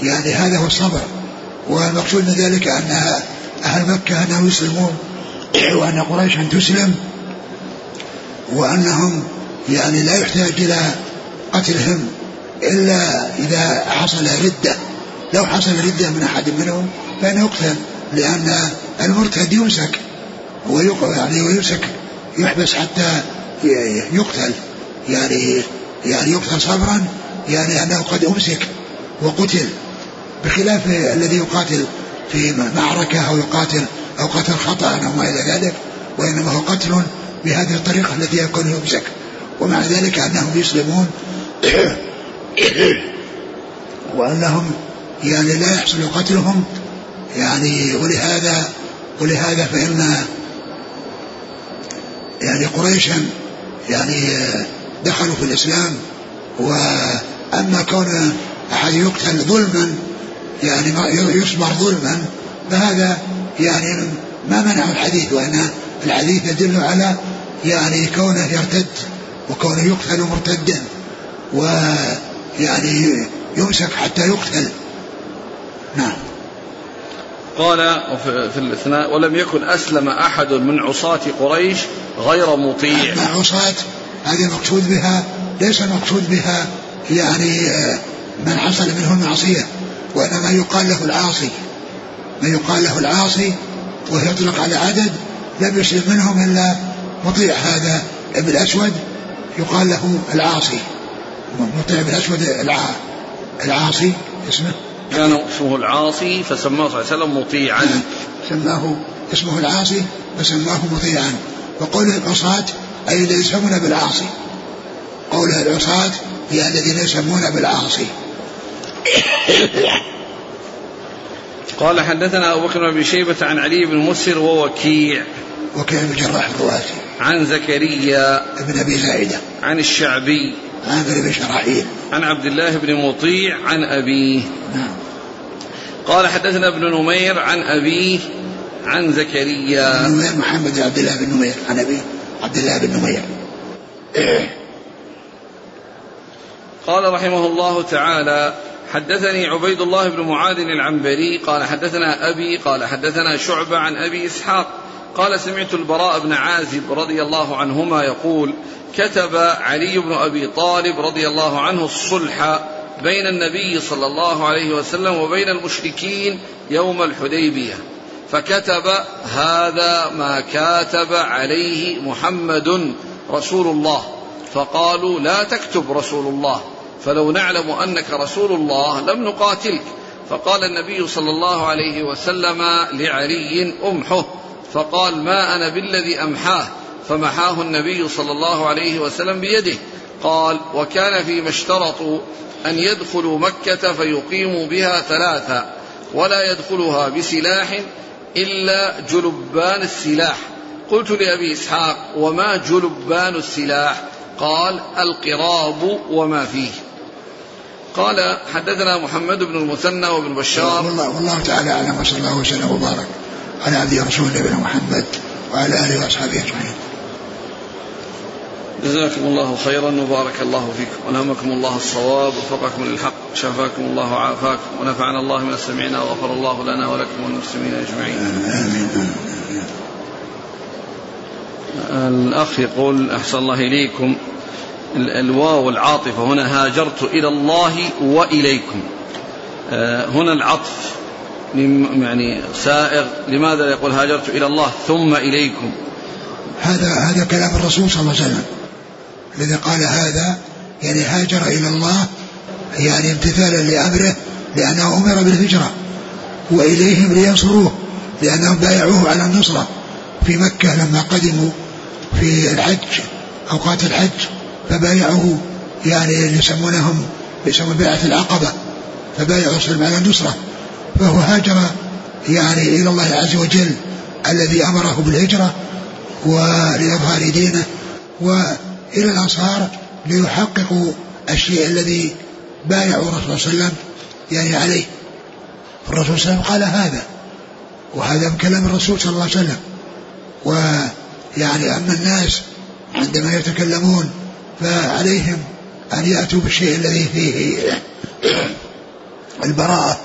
يعني هذا هو الصبر. والمقصود من ذلك أن أهل مكة أنهم يسلمون وأن قريشا تسلم وأنهم يعني لا يحتاج إلى قتلهم إلا إذا حصل ردة. لو حصل ردة من أحد منهم فإنه يقتل لأن المرتد يمسك يعني ويمسك يحبس حتى يقتل. يعني يعني يقتل صبرا يعني أنه قد أمسك وقتل. بخلاف الذي يقاتل في معركة أو يقاتل أو قتل خطأ أو ما إلى ذلك وإنما هو قتل بهذه الطريقة التي يكون يمسك ومع ذلك أنهم يسلمون وأنهم يعني لا يحصل قتلهم. يعني ولهذا ولهذا فإن يعني قريشا يعني دخلوا في الإسلام وأما كون أحد يقتل ظلما يعني يصبر ظلما فهذا يعني ما منع الحديث وأن الحديث يدل على يعني كونه يرتد وكونه يقتل مرتدا ويعني يمسك حتى يقتل. نعم. قال في الاثناء ولم يكن أسلم أحد من عصاة قريش غير مطيع. عصاة هذه المقصود بها ليس المقصود بها يعني آه، من حصل منه المعصية وإنما يقال له العاصي. من يقال له العاصي وهو يطلق على عدد لم يسلم منهم إلا مطيع هذا ابن الأسود يقال له العاصي. مطيع ابن الأسود العاصي اسمه. كان اسمه العاصي فسماه صلى الله عليه وسلم مطيعا. سماه اسمه العاصي فسماه مطيعا. وقوله العصاة أي الذين يسمون بالعاصي. قوله العصاة هي الذين يسمون بالعاصي. قال حدثنا أبو بكر بن شيبة عن علي بن مسر ووكيع وكيع. بن جراح الرواسي عن زكريا بن أبي زايدة. عن الشعبي. عن بن شراحيل. عن عبد الله بن مطيع عن أبيه. نعم. قال حدثنا ابن نمير عن أبيه عن زكريا. بن نمير محمد عبد الله بن نمير عن أبيه. عبد الله بن نمير. قال رحمه الله تعالى حدثني عبيد الله بن معاذ العنبري قال حدثنا أبي قال حدثنا شعبة عن أبي إسحاق قال سمعت البراء بن عازب رضي الله عنهما يقول كتب علي بن أبي طالب رضي الله عنه الصلح بين النبي صلى الله عليه وسلم وبين المشركين يوم الحديبية. فكتب هذا ما كاتب عليه محمد رسول الله. فقالوا لا تكتب رسول الله. فلو نعلم أنك رسول الله لم نقاتلك. فقال النبي صلى الله عليه وسلم لعلي أمحه. فقال ما أنا بالذي أمحاه؟ فمحاه النبي صلى الله عليه وسلم بيده. قال وكان فيما اشترطوا أن يدخلوا مكة فيقيموا بها ثلاثا ولا يدخلها بسلاح إلا جلبان السلاح. قلت لأبي إسحاق وما جلبان السلاح؟ قال القراب وما فيه. قال حدثنا محمد بن المثنى وابن بشار والله, والله تعالى أعلم وصلى الله وسلم وبارك على عبد رسول نبينا محمد وعلى آله وأصحابه أجمعين. جزاكم الله خيرا وبارك الله فيكم ونهمكم الله الصواب ووفقكم للحق شفاكم الله وعافاكم ونفعنا الله من سمعنا وغفر الله لنا ولكم والمسلمين أجمعين. آمين. الأخ يقول أحسن الله إليكم الواو العاطفة هنا هاجرت إلى الله وإليكم. آه، هنا العطف. يعني سائغ. لماذا يقول هاجرت إلى الله ثم إليكم؟ هذا هذا كلام الرسول صلى الله عليه وسلم. الذي قال هذا يعني هاجر إلى الله يعني امتثالا لأمره لأنه أمر بالهجرة وإليهم لينصروه لأنهم بايعوه على النصرة. في مكة لما قدموا في الحج أوقات الحج فبايعه يعني يسمونهم يسمون بيعة العقبة فبايعوا وسلم على النصرة. فهو هاجر يعني إلى الله عز وجل الذي أمره بالهجرة ولإظهار دينه وإلى الأنصار ليحققوا الشيء الذي بايعوا الرسول صلى الله عليه وسلم يعني عليه. الرسول صلى الله عليه وسلم قال هذا وهذا من كلام الرسول صلى الله عليه وسلم. ويعني أما الناس عندما يتكلمون فعليهم أن يأتوا بالشيء الذي فيه البراءة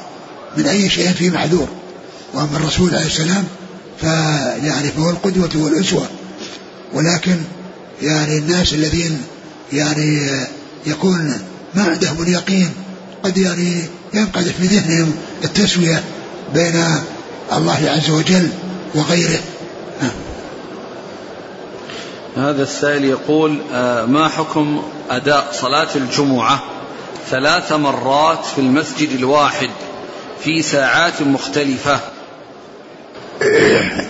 من أي شيء فيه محذور وأما الرسول عليه السلام فيعني فهو القدوة والأسوة ولكن يعني الناس الذين يعني يكون ما عندهم اليقين قد يعني ينقذف في ذهنهم التسوية بين الله عز وجل وغيره. هذا السائل يقول آه، ما حكم أداء صلاة الجمعة ثلاث مرات في المسجد الواحد في ساعات مختلفة؟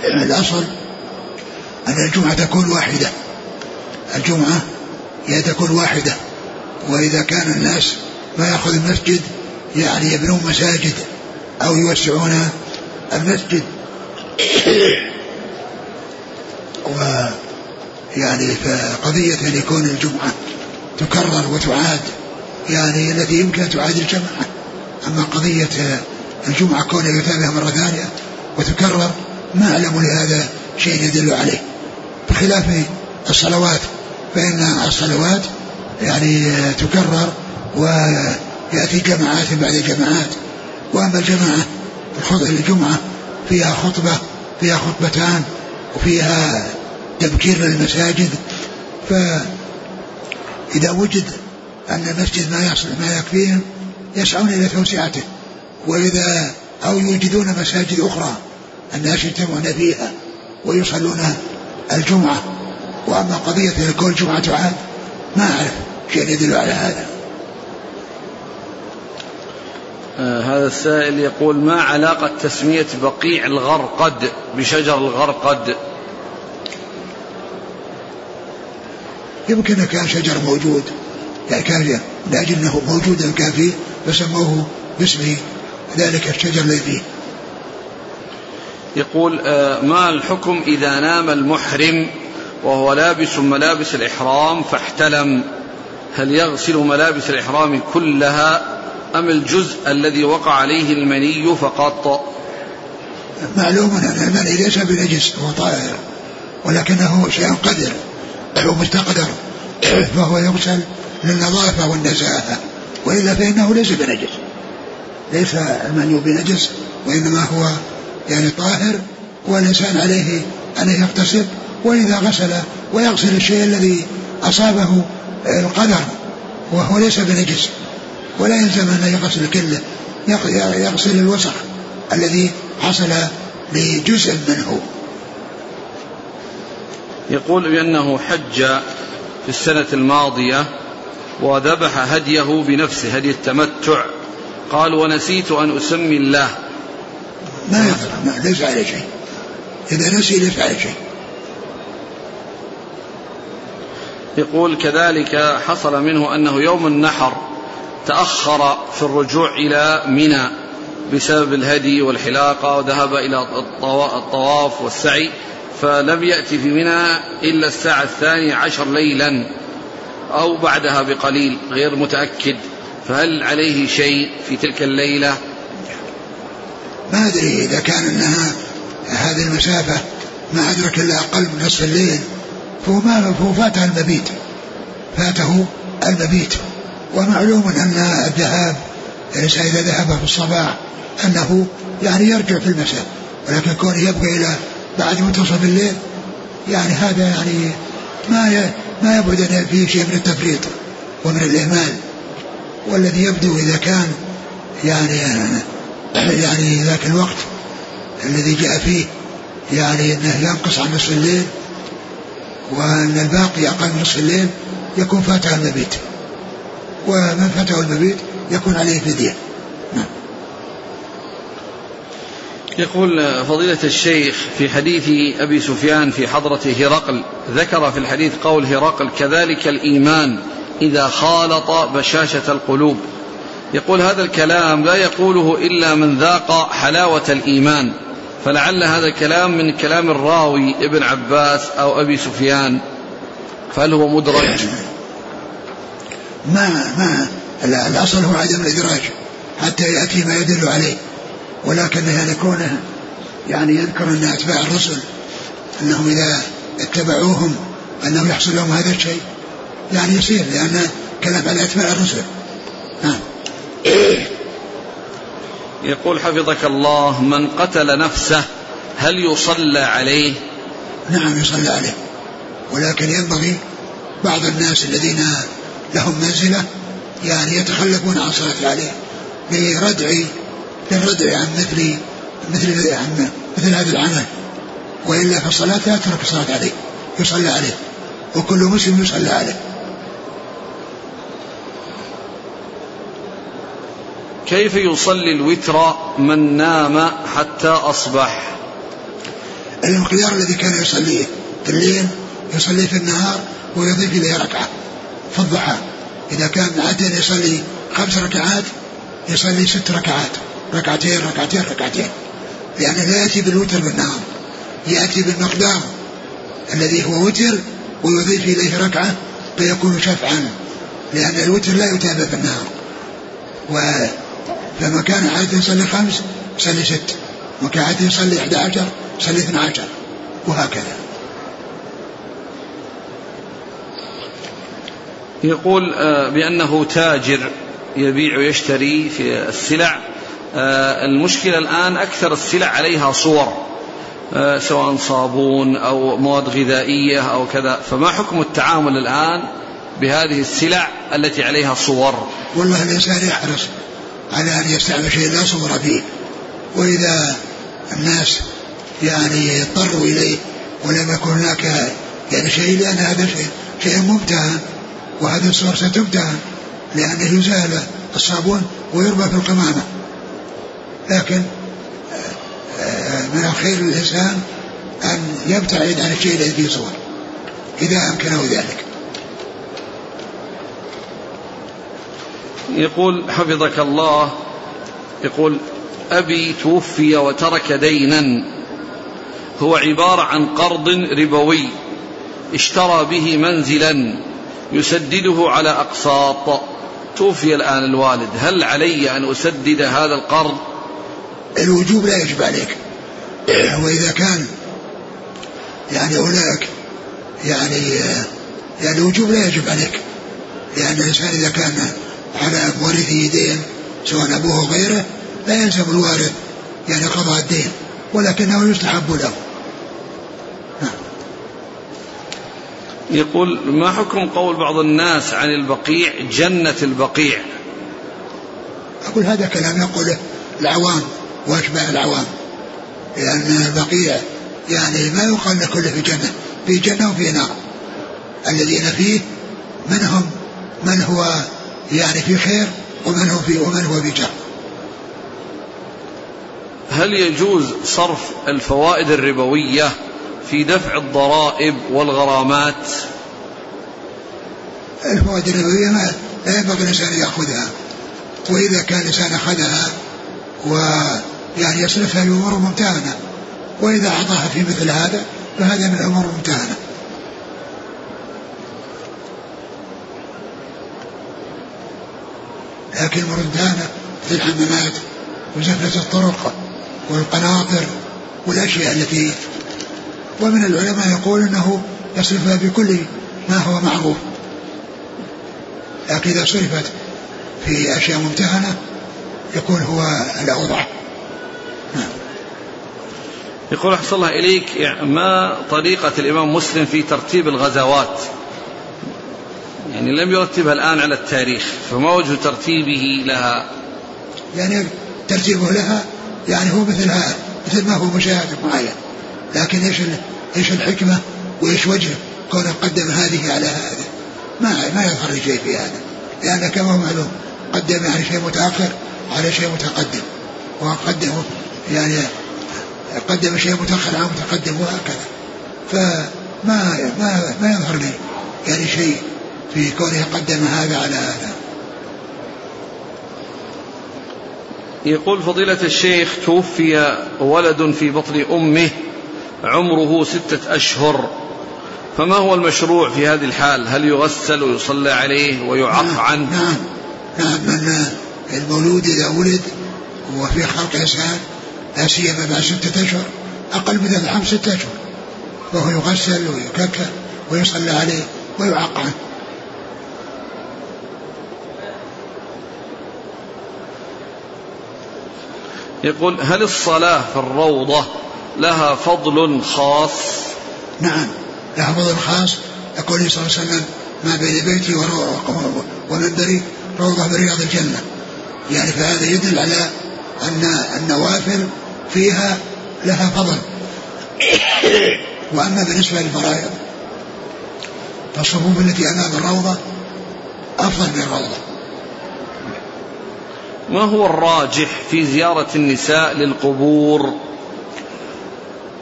الأصل أن الجمعة تكون واحدة. الجمعة هي تكون واحدة. وإذا كان الناس ما يأخذ المسجد يعني يبنون مساجد أو يوسعون المسجد. ويعني فقضية أن يكون الجمعة تكرر وتعاد يعني التي يمكن أن تعاد الجماعة أما قضية الجمعة كونها يتابع مرة ثانية وتكرر ما أعلم لهذا شيء يدل عليه. بخلاف الصلوات فإن الصلوات يعني تكرر ويأتي جماعات بعد جماعات. وأما الجماعة الجمعة فيها خطبة فيها خطبتان وفيها تبكير للمساجد. فإذا وجد أن المسجد ما ما يكفيهم يسعون إلى توسعته. وإذا أو يوجدون مساجد أخرى الناس يجتمعون فيها ويصلون الجمعة. وأما قضية كل جمعة تعاد ما أعرف شيء يدل على هذا. آه هذا السائل يقول ما علاقة تسمية بقيع الغرقد بشجر الغرقد؟ يمكن كان شجر موجود. يعني كان لأجل أنه موجودا كان فيه فسموه باسم ذلك الشجر الذي. فيه يقول آه ما الحكم إذا نام المحرم وهو لابس ملابس الإحرام فاحتلم؟ هل يغسل ملابس الإحرام كلها أم الجزء الذي وقع عليه المني فقط؟ معلوم أن المني ليس بنجس هو طاهر ولكنه شيء قدر. مستقدر. فهو يغسل للنظافة والنزاهة وإلا فإنه ليس بنجس. ليس المني بنجس وإنما هو يعني طاهر والإنسان عليه أن يغتسل وإذا غسل ويغسل الشيء الذي أصابه القدر وهو ليس بنجس. ولا يلزم أن يغسل كله يغسل الوسخ الذي حصل لجزء منه. يقول بأنه حج في السنة الماضية وذبح هديه بنفسه هدي التمتع. قال ونسيت أن أسمي الله. ما يضر ليس عليه شيء. إذا نسي ليس عليه شيء. يقول كذلك حصل منه أنه يوم النحر تأخر في الرجوع إلى منى بسبب الهدي والحلاقة وذهب إلى الطواف والسعي فلم يأتي في منى إلا الساعة الثانية عشر ليلا أو بعدها بقليل غير متأكد. فهل عليه شيء في تلك الليلة؟ ما أدري. إذا كان أنها هذه المسافة ما أدرك إلا أقل من نصف الليل فهو ما فهو فاته المبيت. فاته المبيت. ومعلوم أن الذهاب الإنسان إذا ذهب في الصباح أنه يعني يرجع في المساء ولكن كونه يبقى إلى بعد منتصف الليل يعني هذا يعني ما ما يبعد أن فيه شيء من التفريط ومن الإهمال. والذي يبدو إذا كان يعني يعني ذاك الوقت الذي جاء فيه يعني أنه ينقص عن نصف الليل وأن الباقي أقل من نصف الليل يكون فاته المبيت. ومن فاته المبيت يكون عليه فدية. نعم. يقول فضيلة الشيخ في حديث أبي سفيان في حضرة هرقل ذكر في الحديث قول هرقل كذلك الإيمان إذا خالط بشاشة القلوب. يقول هذا الكلام لا يقوله إلا من ذاق حلاوة الإيمان فلعل هذا الكلام من كلام الراوي ابن عباس أو أبي سفيان فهل هو مدرج؟ ما ما الأصل هو عدم الإدراج حتى يأتي ما يدل عليه. ولكن يعني كونه يعني يذكر أن أتباع الرسل أنهم إذا اتبعوهم أنه يحصل لهم هذا الشيء. يعني يصير لأن كلام على أتباع الرسل. نعم. يقول حفظك الله من قتل نفسه هل يصلى عليه؟ نعم يصلى عليه. ولكن ينبغي بعض الناس الذين لهم منزلة يعني يتخلفون عن الصلاة عليه لردع للردع عن مثل مثل عن مثل هذا العمل؟ وإلا فالصلاة لا تترك الصلاة عليه يصلى عليه وكل مسلم يصلى عليه. كيف يصلي الوتر من نام حتى أصبح؟ المقدار الذي كان يصليه في الليل يصلي في النهار ويضيف إليه ركعة في الضحى. إذا كان عادة يصلي خمس ركعات يصلي ست ركعات. ركعتين ركعتين ركعتين. لأنه لا يأتي بالوتر بالنهار يأتي بالمقدار الذي هو وتر ويضيف إليه ركعة فيكون شفعا لأن الوتر لا يتابع بالنهار و فما كان عادة يصلي خمس يصلي ست. وكان عادة يصلي 11 يصلي 12 وهكذا. يقول آه، بأنه تاجر يبيع ويشتري في السلع المشكلة الآن أكثر السلع عليها صور آه، سواء صابون أو مواد غذائية أو كذا فما حكم التعامل الآن بهذه السلع التي عليها صور؟ والله الإنسان يحرص على أن يستعمل شيء لا صور فيه وإذا الناس يعني اضطروا إليه ولم يكن هناك يعني شيء لأن هذا شيء شيء ممتهن وهذه الصور ستمتهن لأنه يزال الصابون ويربى في القمامة. لكن من الخير للإنسان أن يبتعد عن الشيء الذي فيه صور إذا أمكنه ذلك. يقول حفظك الله يقول أبي توفي وترك دينا هو عبارة عن قرض ربوي اشترى به منزلا يسدده على أقساط. توفي الآن الوالد هل علي أن أسدد هذا القرض؟ الوجوب لا يجب عليك. وإذا كان يعني هناك يعني يعني الوجوب لا يجب عليك. لأن الإنسان إذا كان على ورثه دين سواء أبوه أو غيره لا يلزم الوارث يعني قضاء الدين ولكنه يستحب له. نعم. يقول ما حكم قول بعض الناس عن البقيع جنة البقيع؟ أقول هذا كلام يقوله العوام. وأشباه العوام. لأن البقيع يعني ما يقال كله في جنة في جنة وفي نار. الذين فيه من هم؟ من هو يعني في خير ومن هو في ومن هو في شر؟ هل يجوز صرف الفوائد الربوية في دفع الضرائب والغرامات؟ الفوائد الربوية ما لا ينبغي الإنسان يأخذها. وإذا كان الإنسان أخذها ويعني يصرفها في أمور ممتهنة وإذا أعطاها في مثل هذا فهذا من الأمور الممتهنة لكن الممتهنة في الحمامات وزفة الطرق والقناطر والأشياء التي ومن العلماء يقول أنه يصرفها بكل ما هو معروف. لكن إذا صرفت في أشياء ممتهنة يكون هو الأوضح. يقول أحسن الله إليك ما طريقة الإمام مسلم في ترتيب الغزوات؟ يعني لم يرتبها الآن على التاريخ فما وجه ترتيبه لها؟ يعني ترتيبه لها يعني هو مثل هذا مثل ما هو مشاهد معين لكن إيش إيش الحكمة وإيش وجه كونه قدم هذه على هذا ما ما يظهر شيء في هذا. لأن كما هو معلوم قدم يعني شيء متأخر على شيء متقدم. وقدم يعني قدم شيء متأخر على متقدم وهكذا. فما ما ما يظهر لي يعني شيء في كونه قدم هذا على هذا. يقول فضيلة الشيخ توفي ولد في بطن أمه عمره ستة أشهر. فما هو المشروع في هذه الحال؟ هل يغسل ويصلى عليه ويعق نعم عنه؟ نعم نعم من المولود إذا ولد وفي خلق إنسان لا سيما بعد ستة أشهر أقل من الحمل ستة أشهر. فهو يغسل ويكفن ويصلى عليه ويعق عنه يقول هل الصلاة في الروضة لها فضل خاص؟ نعم لها فضل خاص. يقول صلى الله عليه وسلم ما بين بيتي ومنبري روضة من رياض الجنة. يعني فهذا يدل على أن النوافل فيها لها فضل. وأما بالنسبة للفرائض فالصفوف التي أمام الروضة أفضل من الروضة. ما هو الراجح في زيارة النساء للقبور؟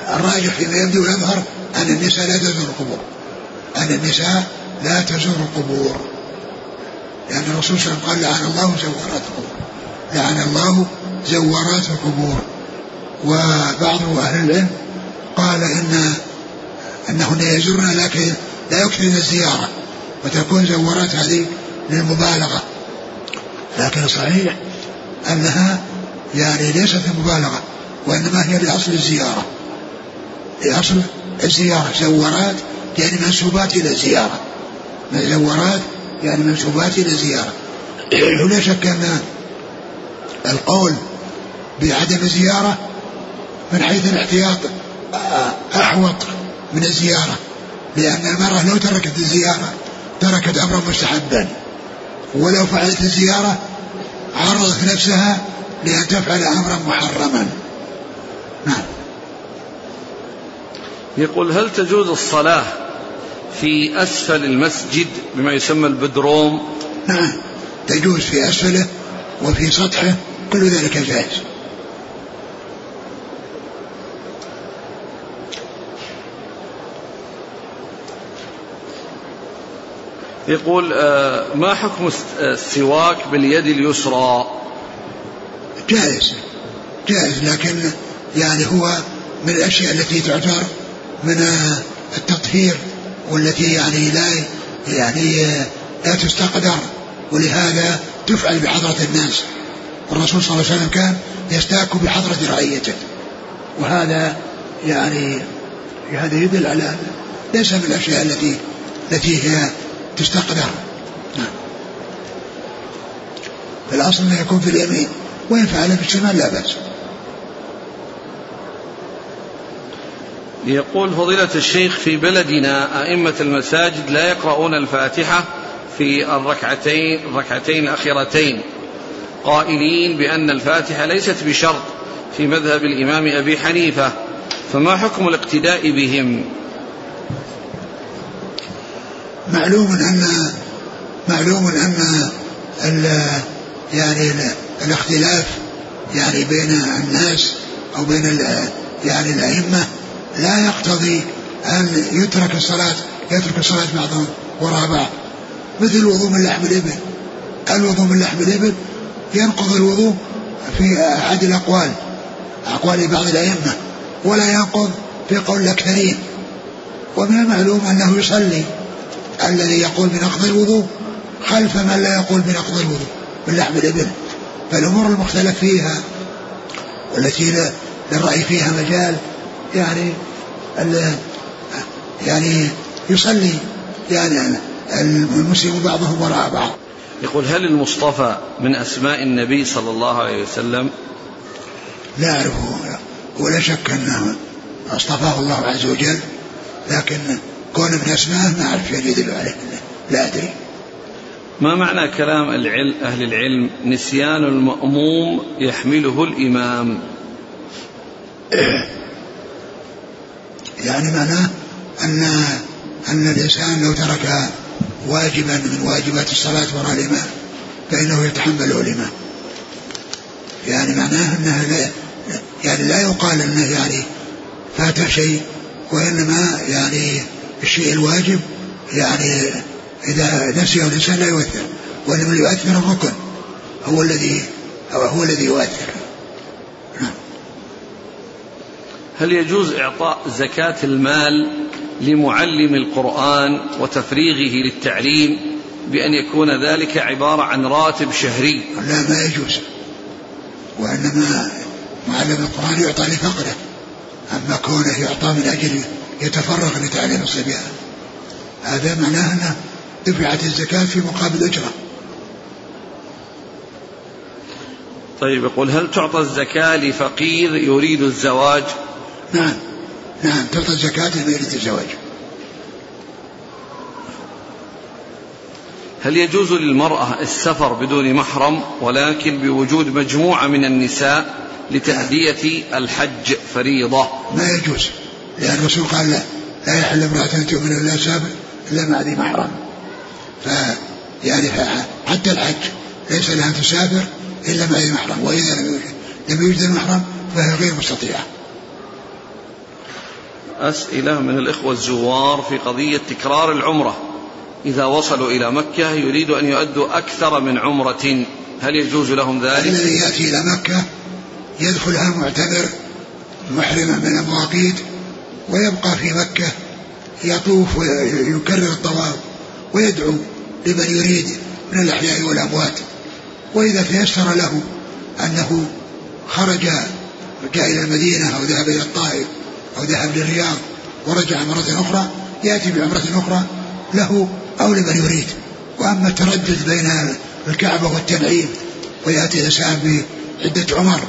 الراجح فيما يبدو ويظهر أن النساء لا تزور القبور. أن النساء لا تزور القبور. لأن الرسول صلى الله عليه وسلم قال لعن الله زوارات القبور. لعن الله زوارات القبور. وبعض أهل العلم قال إن أنهن يزورن لكن لا يكثرن الزيارة وتكون زوارات هذه للمبالغة. لكن صحيح أنها يعني ليست مبالغة وإنما هي لأصل الزيارة. لأصل الزيارة زورات يعني منسوبات إلى الزيارة زورات يعني منسوبات إلى الزيارة ولا شك أن القول بعدم الزيارة من حيث الاحتياط أحوط من الزيارة. لأن المرأة لو تركت الزيارة تركت أمرا مستحبا. ولو فعلت الزيارة عرضت نفسها لأن تفعل أمرا محرما. نعم. يقول هل تجوز الصلاة في أسفل المسجد بما يسمى البدروم؟ نعم تجوز في أسفله وفي سطحه كل ذلك جائز. يقول آه، ما حكم السواك باليد اليسرى؟ جائز جائز لكن يعني هو من الأشياء التي تعتبر من التطهير والتي يعني لا يعني لا تستقدر ولهذا تفعل بحضرة الناس. الرسول صلى الله عليه وسلم كان يستاك بحضرة رعيته. وهذا يعني هذا يدل على ليس من الأشياء التي التي هي تستقدر نعم فالأصل أنه يكون في اليمين وإن فعل في الشمال لا بأس. يقول فضيلة الشيخ في بلدنا أئمة المساجد لا يقرؤون الفاتحة في الركعتين الركعتين الأخيرتين قائلين بأن الفاتحة ليست بشرط في مذهب الإمام أبي حنيفة فما حكم الاقتداء بهم؟ معلوم أن معلوم أن يعني الاختلاف يعني بين الناس أو بين يعني الأئمة لا يقتضي أن يترك الصلاة يترك الصلاة بعضهم وراء بعض. مثل الوضوء من لحم الإبل. الوضوء من لحم الإبل؟ ينقض الوضوء في أحد الأقوال أقوال بعض الأئمة ولا ينقض في قول الأكثرين. ومن المعلوم أنه يصلي. الذي يقول بنقض الوضوء خلف من لا يقول بنقض الوضوء من لحم الإبل. فالأمور المختلف فيها والتي للرأي فيها مجال يعني يعني يصلي يعني المسلم بعضهم وراء بعض. يقول هل المصطفى من أسماء النبي صلى الله عليه وسلم؟ لا أعرفه ولا شك أنه اصطفاه الله عز وجل لكن كون من أسماءه ما أعرف شيء يدل عليه لا أدري. ما معنى كلام العلم أهل العلم؟ نسيان المأموم يحمله الإمام. يعني معناه أن أن الإنسان لو ترك واجبا من واجبات الصلاة وراء الإمام فإنه يتحمله الإمام. يعني معناه أنه لا يعني لا يقال أنه يعني فات شيء وإنما يعني الشيء الواجب يعني إذا نسيه الإنسان لا يؤثر وإنما يؤثر الركن هو الذي هو الذي يؤثر. نعم. هل يجوز إعطاء زكاة المال لمعلم القرآن وتفريغه للتعليم بأن يكون ذلك عبارة عن راتب شهري؟ لا ما يجوز. وإنما معلم القرآن يعطى لفقره أما كونه يعطى من أجل يتفرغ لتعليم الصبيان. هذا معناه أنه دفعت الزكاة في مقابل أجرة. طيب يقول هل تعطى الزكاة لفقير يريد الزواج؟ نعم نعم تعطى الزكاة لمن يريد الزواج. هل يجوز للمرأة السفر بدون محرم ولكن بوجود مجموعة من النساء لتأدية الحج فريضة؟ ما يجوز. لأن الرسول قال لا لا يحل امرأة تؤمن بالله سابق إلا مع ذي محرم ف يعني حتى الحج ليس لها أن تسافر إلا مع ذي محرم وإذا لم يوجد لم يوجد المحرم فهي غير مستطيعة. أسئلة من الإخوة الزوار في قضية تكرار العمرة. إذا وصلوا إلى مكة يريد أن يؤدوا أكثر من عمرة. هل يجوز لهم ذلك؟ الذي يأتي إلى مكة يدخلها معتمر محرما من المواقيت ويبقى في مكة يطوف ويكرر الطواف ويدعو لمن يريد من الأحياء والأموات. وإذا تيسر له أنه خرج جاء إلى المدينة أو ذهب إلى الطائف أو ذهب للرياض ورجع مرة أخرى يأتي بعمرة أخرى له أو لمن يريد. وأما التردد بين الكعبة والتنعيم ويأتي الإنسان بعدة عمر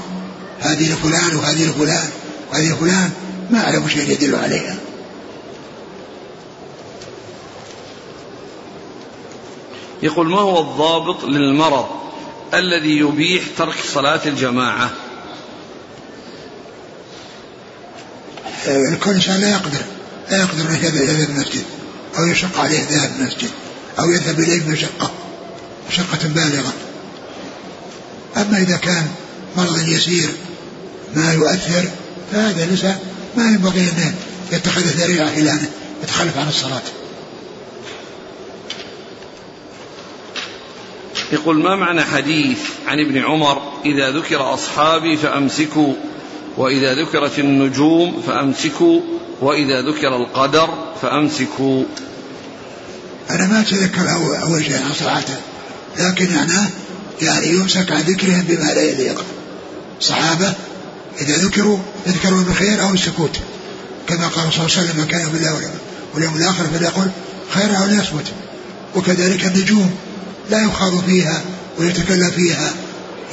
هذه لفلان وهذه لفلان وهذه لفلان ما أعلم شيء يدل عليها. يقول ما هو الضابط للمرض الذي يبيح ترك صلاة الجماعة؟ آه، كل إنسان لا يقدر لا يقدر أن يذهب إلى المسجد أو يشق عليه ذهاب المسجد أو يذهب إليه بمشقة مشقة بالغة. أما إذا كان مرض يسير ما يؤثر فهذا ليس ما ينبغي أن يتخذ ذريعة إلى أن يتخلف عن الصلاة. يقول ما معنى حديث عن ابن عمر إذا ذكر أصحابي فأمسكوا وإذا ذكرت النجوم فأمسكوا وإذا ذكر القدر فأمسكوا. أنا ما أتذكر أول شيء صراحة لكن معناه يعني يمسك عن ذكرهم بما لا يليق. صحابة إذا ذكروا يذكروا بالخير أو السكوت كما قال صلى الله عليه وسلم من كان بالله واليوم الآخر فليقل خيرا أو ليصمت. وكذلك النجوم لا يخاض فيها ويتكلم فيها.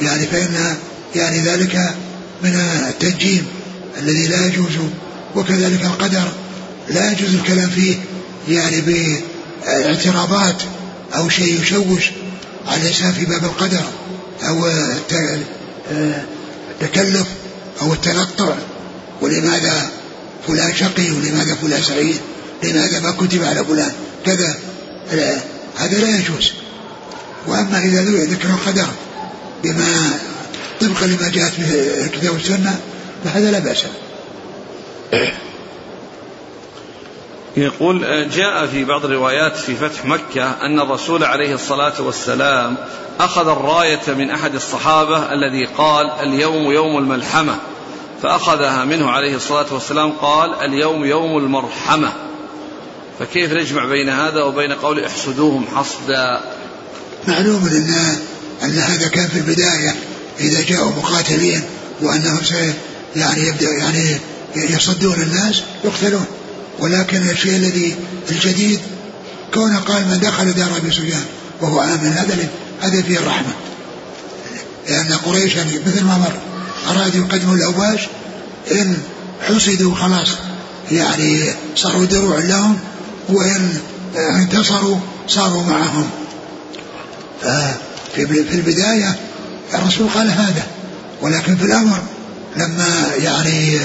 يعني فإن يعني ذلك من التنجيم الذي لا يجوز. وكذلك القدر لا يجوز الكلام فيه. يعني باعتراضات أو شيء يشوش على الإنسان في باب القدر أو التكلف. أو التنطع ولماذا فلان شقي؟ ولماذا فلان سعيد؟ لماذا ما كتب على فلان كذا؟ هذا لا يجوز. وأما إذا ذكر القدر بما طبقا لما جاءت في الكتاب والسنة فهذا لا بأس يقول جاء في بعض الروايات في فتح مكة أن الرسول عليه الصلاة والسلام أخذ الراية من أحد الصحابة الذي قال اليوم يوم الملحمة. فأخذها منه عليه الصلاة والسلام قال اليوم يوم المرحمة. فكيف نجمع بين هذا وبين قول احسدوهم حصدا؟ معلوم أن أن هذا كان في البداية إذا جاءوا مقاتلين وأنهم يعني يبدأ يعني يصدون الناس يقتلون. ولكن الشيء الذي الجديد كونه قال من دخل دار أبي سفيان وهو آمن هذا هذا فيه الرحمة. لأن قريشا مثل ما مر ارادوا يقدموا الاوباش إن حسدوا خلاص يعني صاروا دروع لهم وإن انتصروا صاروا معهم. ففي البداية الرسول قال هذا ولكن في الأمر لما يعني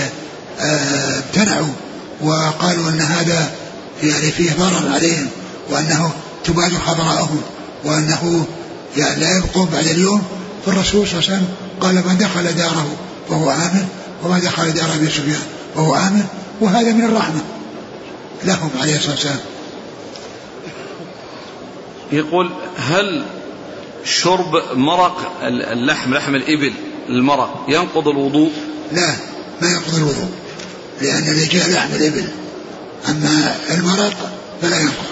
آه، امتنعوا وقالوا إن هذا يعني فيه ضرر عليهم وأنه تباد خضراءهم وأنه يعني لا يبقون بعد اليوم. فالرسول صلى الله عليه وسلم قال من دخل داره فهو آمن وما دخل دار أبي سفيان فهو آمن وهذا من الرحمة لهم عليه الصلاة والسلام. يقول هل شرب مرق اللحم لحم الإبل المرق ينقض الوضوء؟ لا ما ينقض الوضوء. لأن اللي جاء لحم الإبل أما المرق فلا ينقض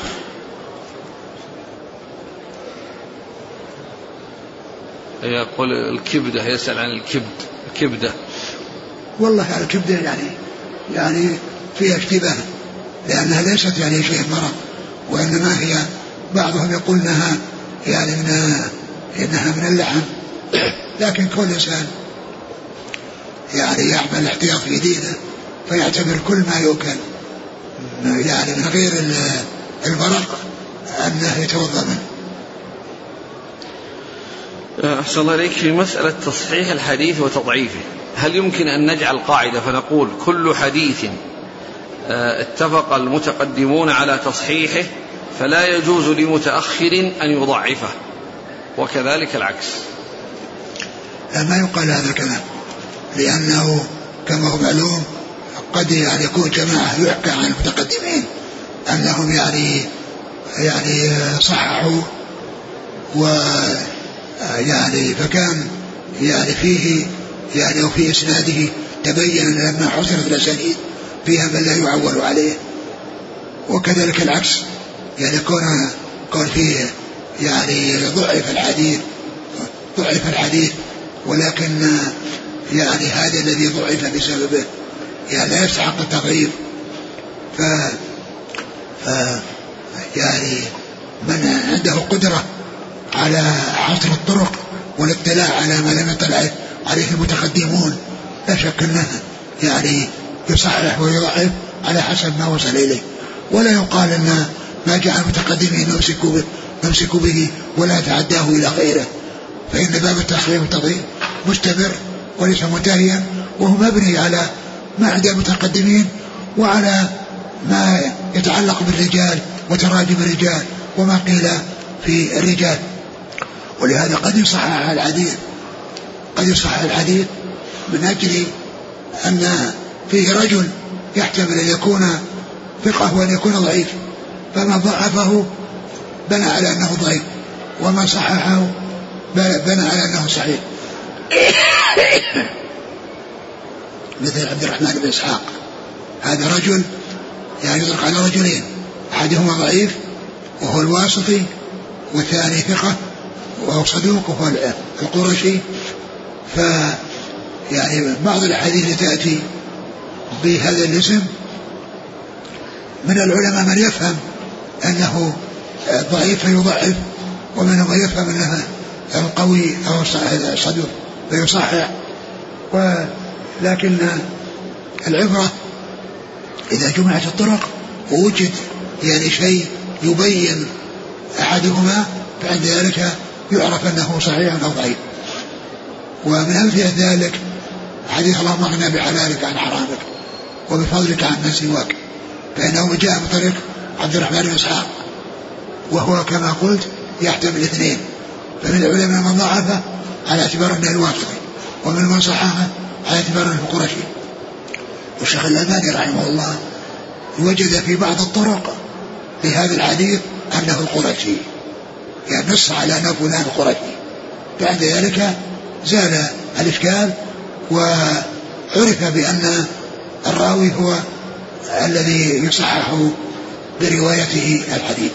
يقول الكبدة يسأل عن الكبد الكبدة والله الكبدة يعني يعني فيها اشتباه لأنها ليست يعني شيء مرض وإنما هي بعضهم يقول إنها يعني من إنها من اللحم. لكن كل إنسان يعني يعمل احتياط في دينه. فيعتبر كل ما يؤكل. يعني من غير البرق أنه يتوضأ منه. أحسن الله إليك. في مسألة تصحيح الحديث وتضعيفه هل يمكن أن نجعل قاعدة فنقول كل حديث آه، اتفق المتقدمون على تصحيحه فلا يجوز لمتأخر أن يضعفه وكذلك العكس؟ لا ما يقال هذا الكلام لأنه كما هو معلوم قد يعني يكون جماعة يحكى عن المتقدمين أنهم يعني يعني صححوا و يعني فكان يعني فيه يعني وفي إسناده تبين لما حصرت الأسانيد فيها من لا يعول عليه. وكذلك العكس يعني كون كون فيه يعني ضعف الحديث ضعف الحديث ولكن يعني هذا الذي ضعف بسببه. يعني لا يستحق التضعيف ف ف يعني من عنده قدرة على حصر الطرق والاطلاع على ما لم يطلع عليه المتقدمون لا شك أنه يعني يصحح ويضعف على حسب ما وصل إليه. ولا يقال أن ما جاء المتقدمين نمسك به به ولا تعداه إلى غيره. فإن باب التخريب والتضعيف مستمر وليس منتهيا وهو مبني على ما عند المتقدمين وعلى ما يتعلق بالرجال وتراجم الرجال وما قيل في الرجال. ولهذا قد يصحح الحديث قد يصحح الحديث من أجل أن فيه رجل يحتمل أن يكون ثقة وأن يكون ضعيف فما ضعفه بنى على أنه ضعيف وما صححه بنى على أنه صحيح. مثل عبد الرحمن بن إسحاق. هذا رجل يعني يطلق على رجلين أحدهما ضعيف وهو الواسطي والثاني ثقة وهو صدوق وهو القرشي. ف يعني بعض الأحاديث تأتي بهذا الاسم من العلماء من يفهم أنه ضعيف فيضعف ومنهم من يفهم أنه القوي أو الصدوق فيصحح. ولكن العبرة إذا جمعت الطرق ووجد يعني شيء يبين أحدهما فعند ذلك يعرف أنه صحيح أو ضعيف. ومن أمثلة ذلك حديث اللهم اغنى بحلالك عن حرامك وبفضلك عن من سواك فإنه جاء بطريق عبد الرحمن بن إسحاق وهو كما قلت يحتمل اثنين فمن العلماء من ضعفه على اعتبار أنه الواسطي ومن من صححه اعتبار أنه القرشي والشيخ الألباني رحمه الله وجد في بعض الطرق لهذا الحديث أنه القرشي يعني نص على أنه فلان القرشي بعد ذلك زال الإشكال وعرف بأن الراوي هو الذي يصحح بروايته الحديث.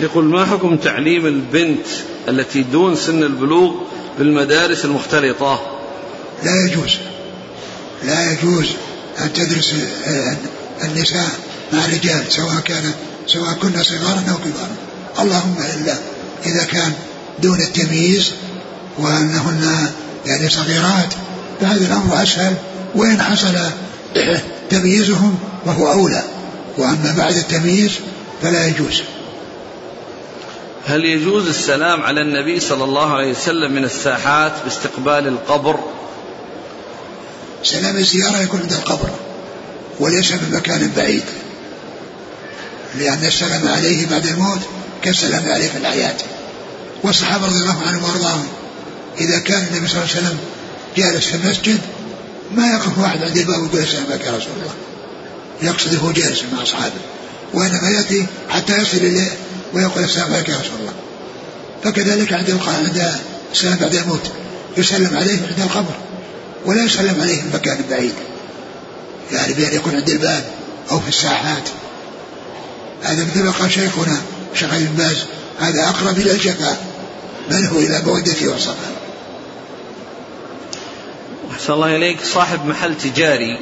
يقول ما حكم تعليم البنت التي دون سن البلوغ بالمدارس المختلطة. لا يجوز. لا يجوز أن تدرس النساء مع الرجال سواء كان سواء كنا صغارا أو كبارا. اللهم إلا إذا كان دون التمييز وأنهن يعني صغيرات فهذا الأمر أسهل. وإن حصل تمييزهم وهو أولى. وأما بعد التمييز فلا يجوز. هل يجوز السلام على النبي صلى الله عليه وسلم من الساحات باستقبال القبر؟ سلام الزيارة يكون عند القبر وليس من مكان بعيد. لأن السلام عليه بعد الموت كالسلام عليه في الحياة. والصحابة رضي الله عنهم وأرضاهم إذا كان النبي صلى الله عليه وسلم جالس في المسجد ما يقف واحد عند الباب ويقول السلام عليك يا رسول الله. يقصد هو جالس مع أصحابه وإنما يأتي حتى يصل إليه ويقول السلام عليك يا رسول الله. فكذلك عند عند السلام بعد الموت يسلم عليه عند القبر ولا يسلم عليه في مكان بعيد. يعني بأن يكون عند الباب أو في الساحات. هذا مثل ما قال شيخنا شيخ ابن باز هذا أقرب إلى الجفاء بل هو إلى مودته وصفا أحسن الله إليك. صاحب محل تجاري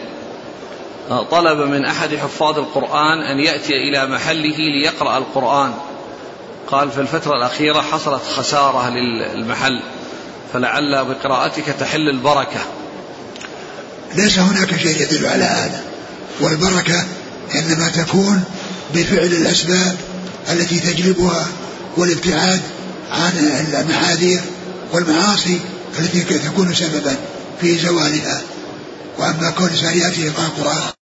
آه، طلب من أحد حفاظ القرآن أن يأتي إلى محله ليقرأ القرآن. قال في الفترة الأخيرة حصلت خسارة للمحل فلعل بقراءتك تحل البركة. ليس هناك شيء يدل على هذا والبركة إنما تكون بفعل الأسباب التي تجلبها والابتعاد عن المحاذير والمعاصي التي تكون سببا في زوالها. وأما كون سارياته يقرأ القرآن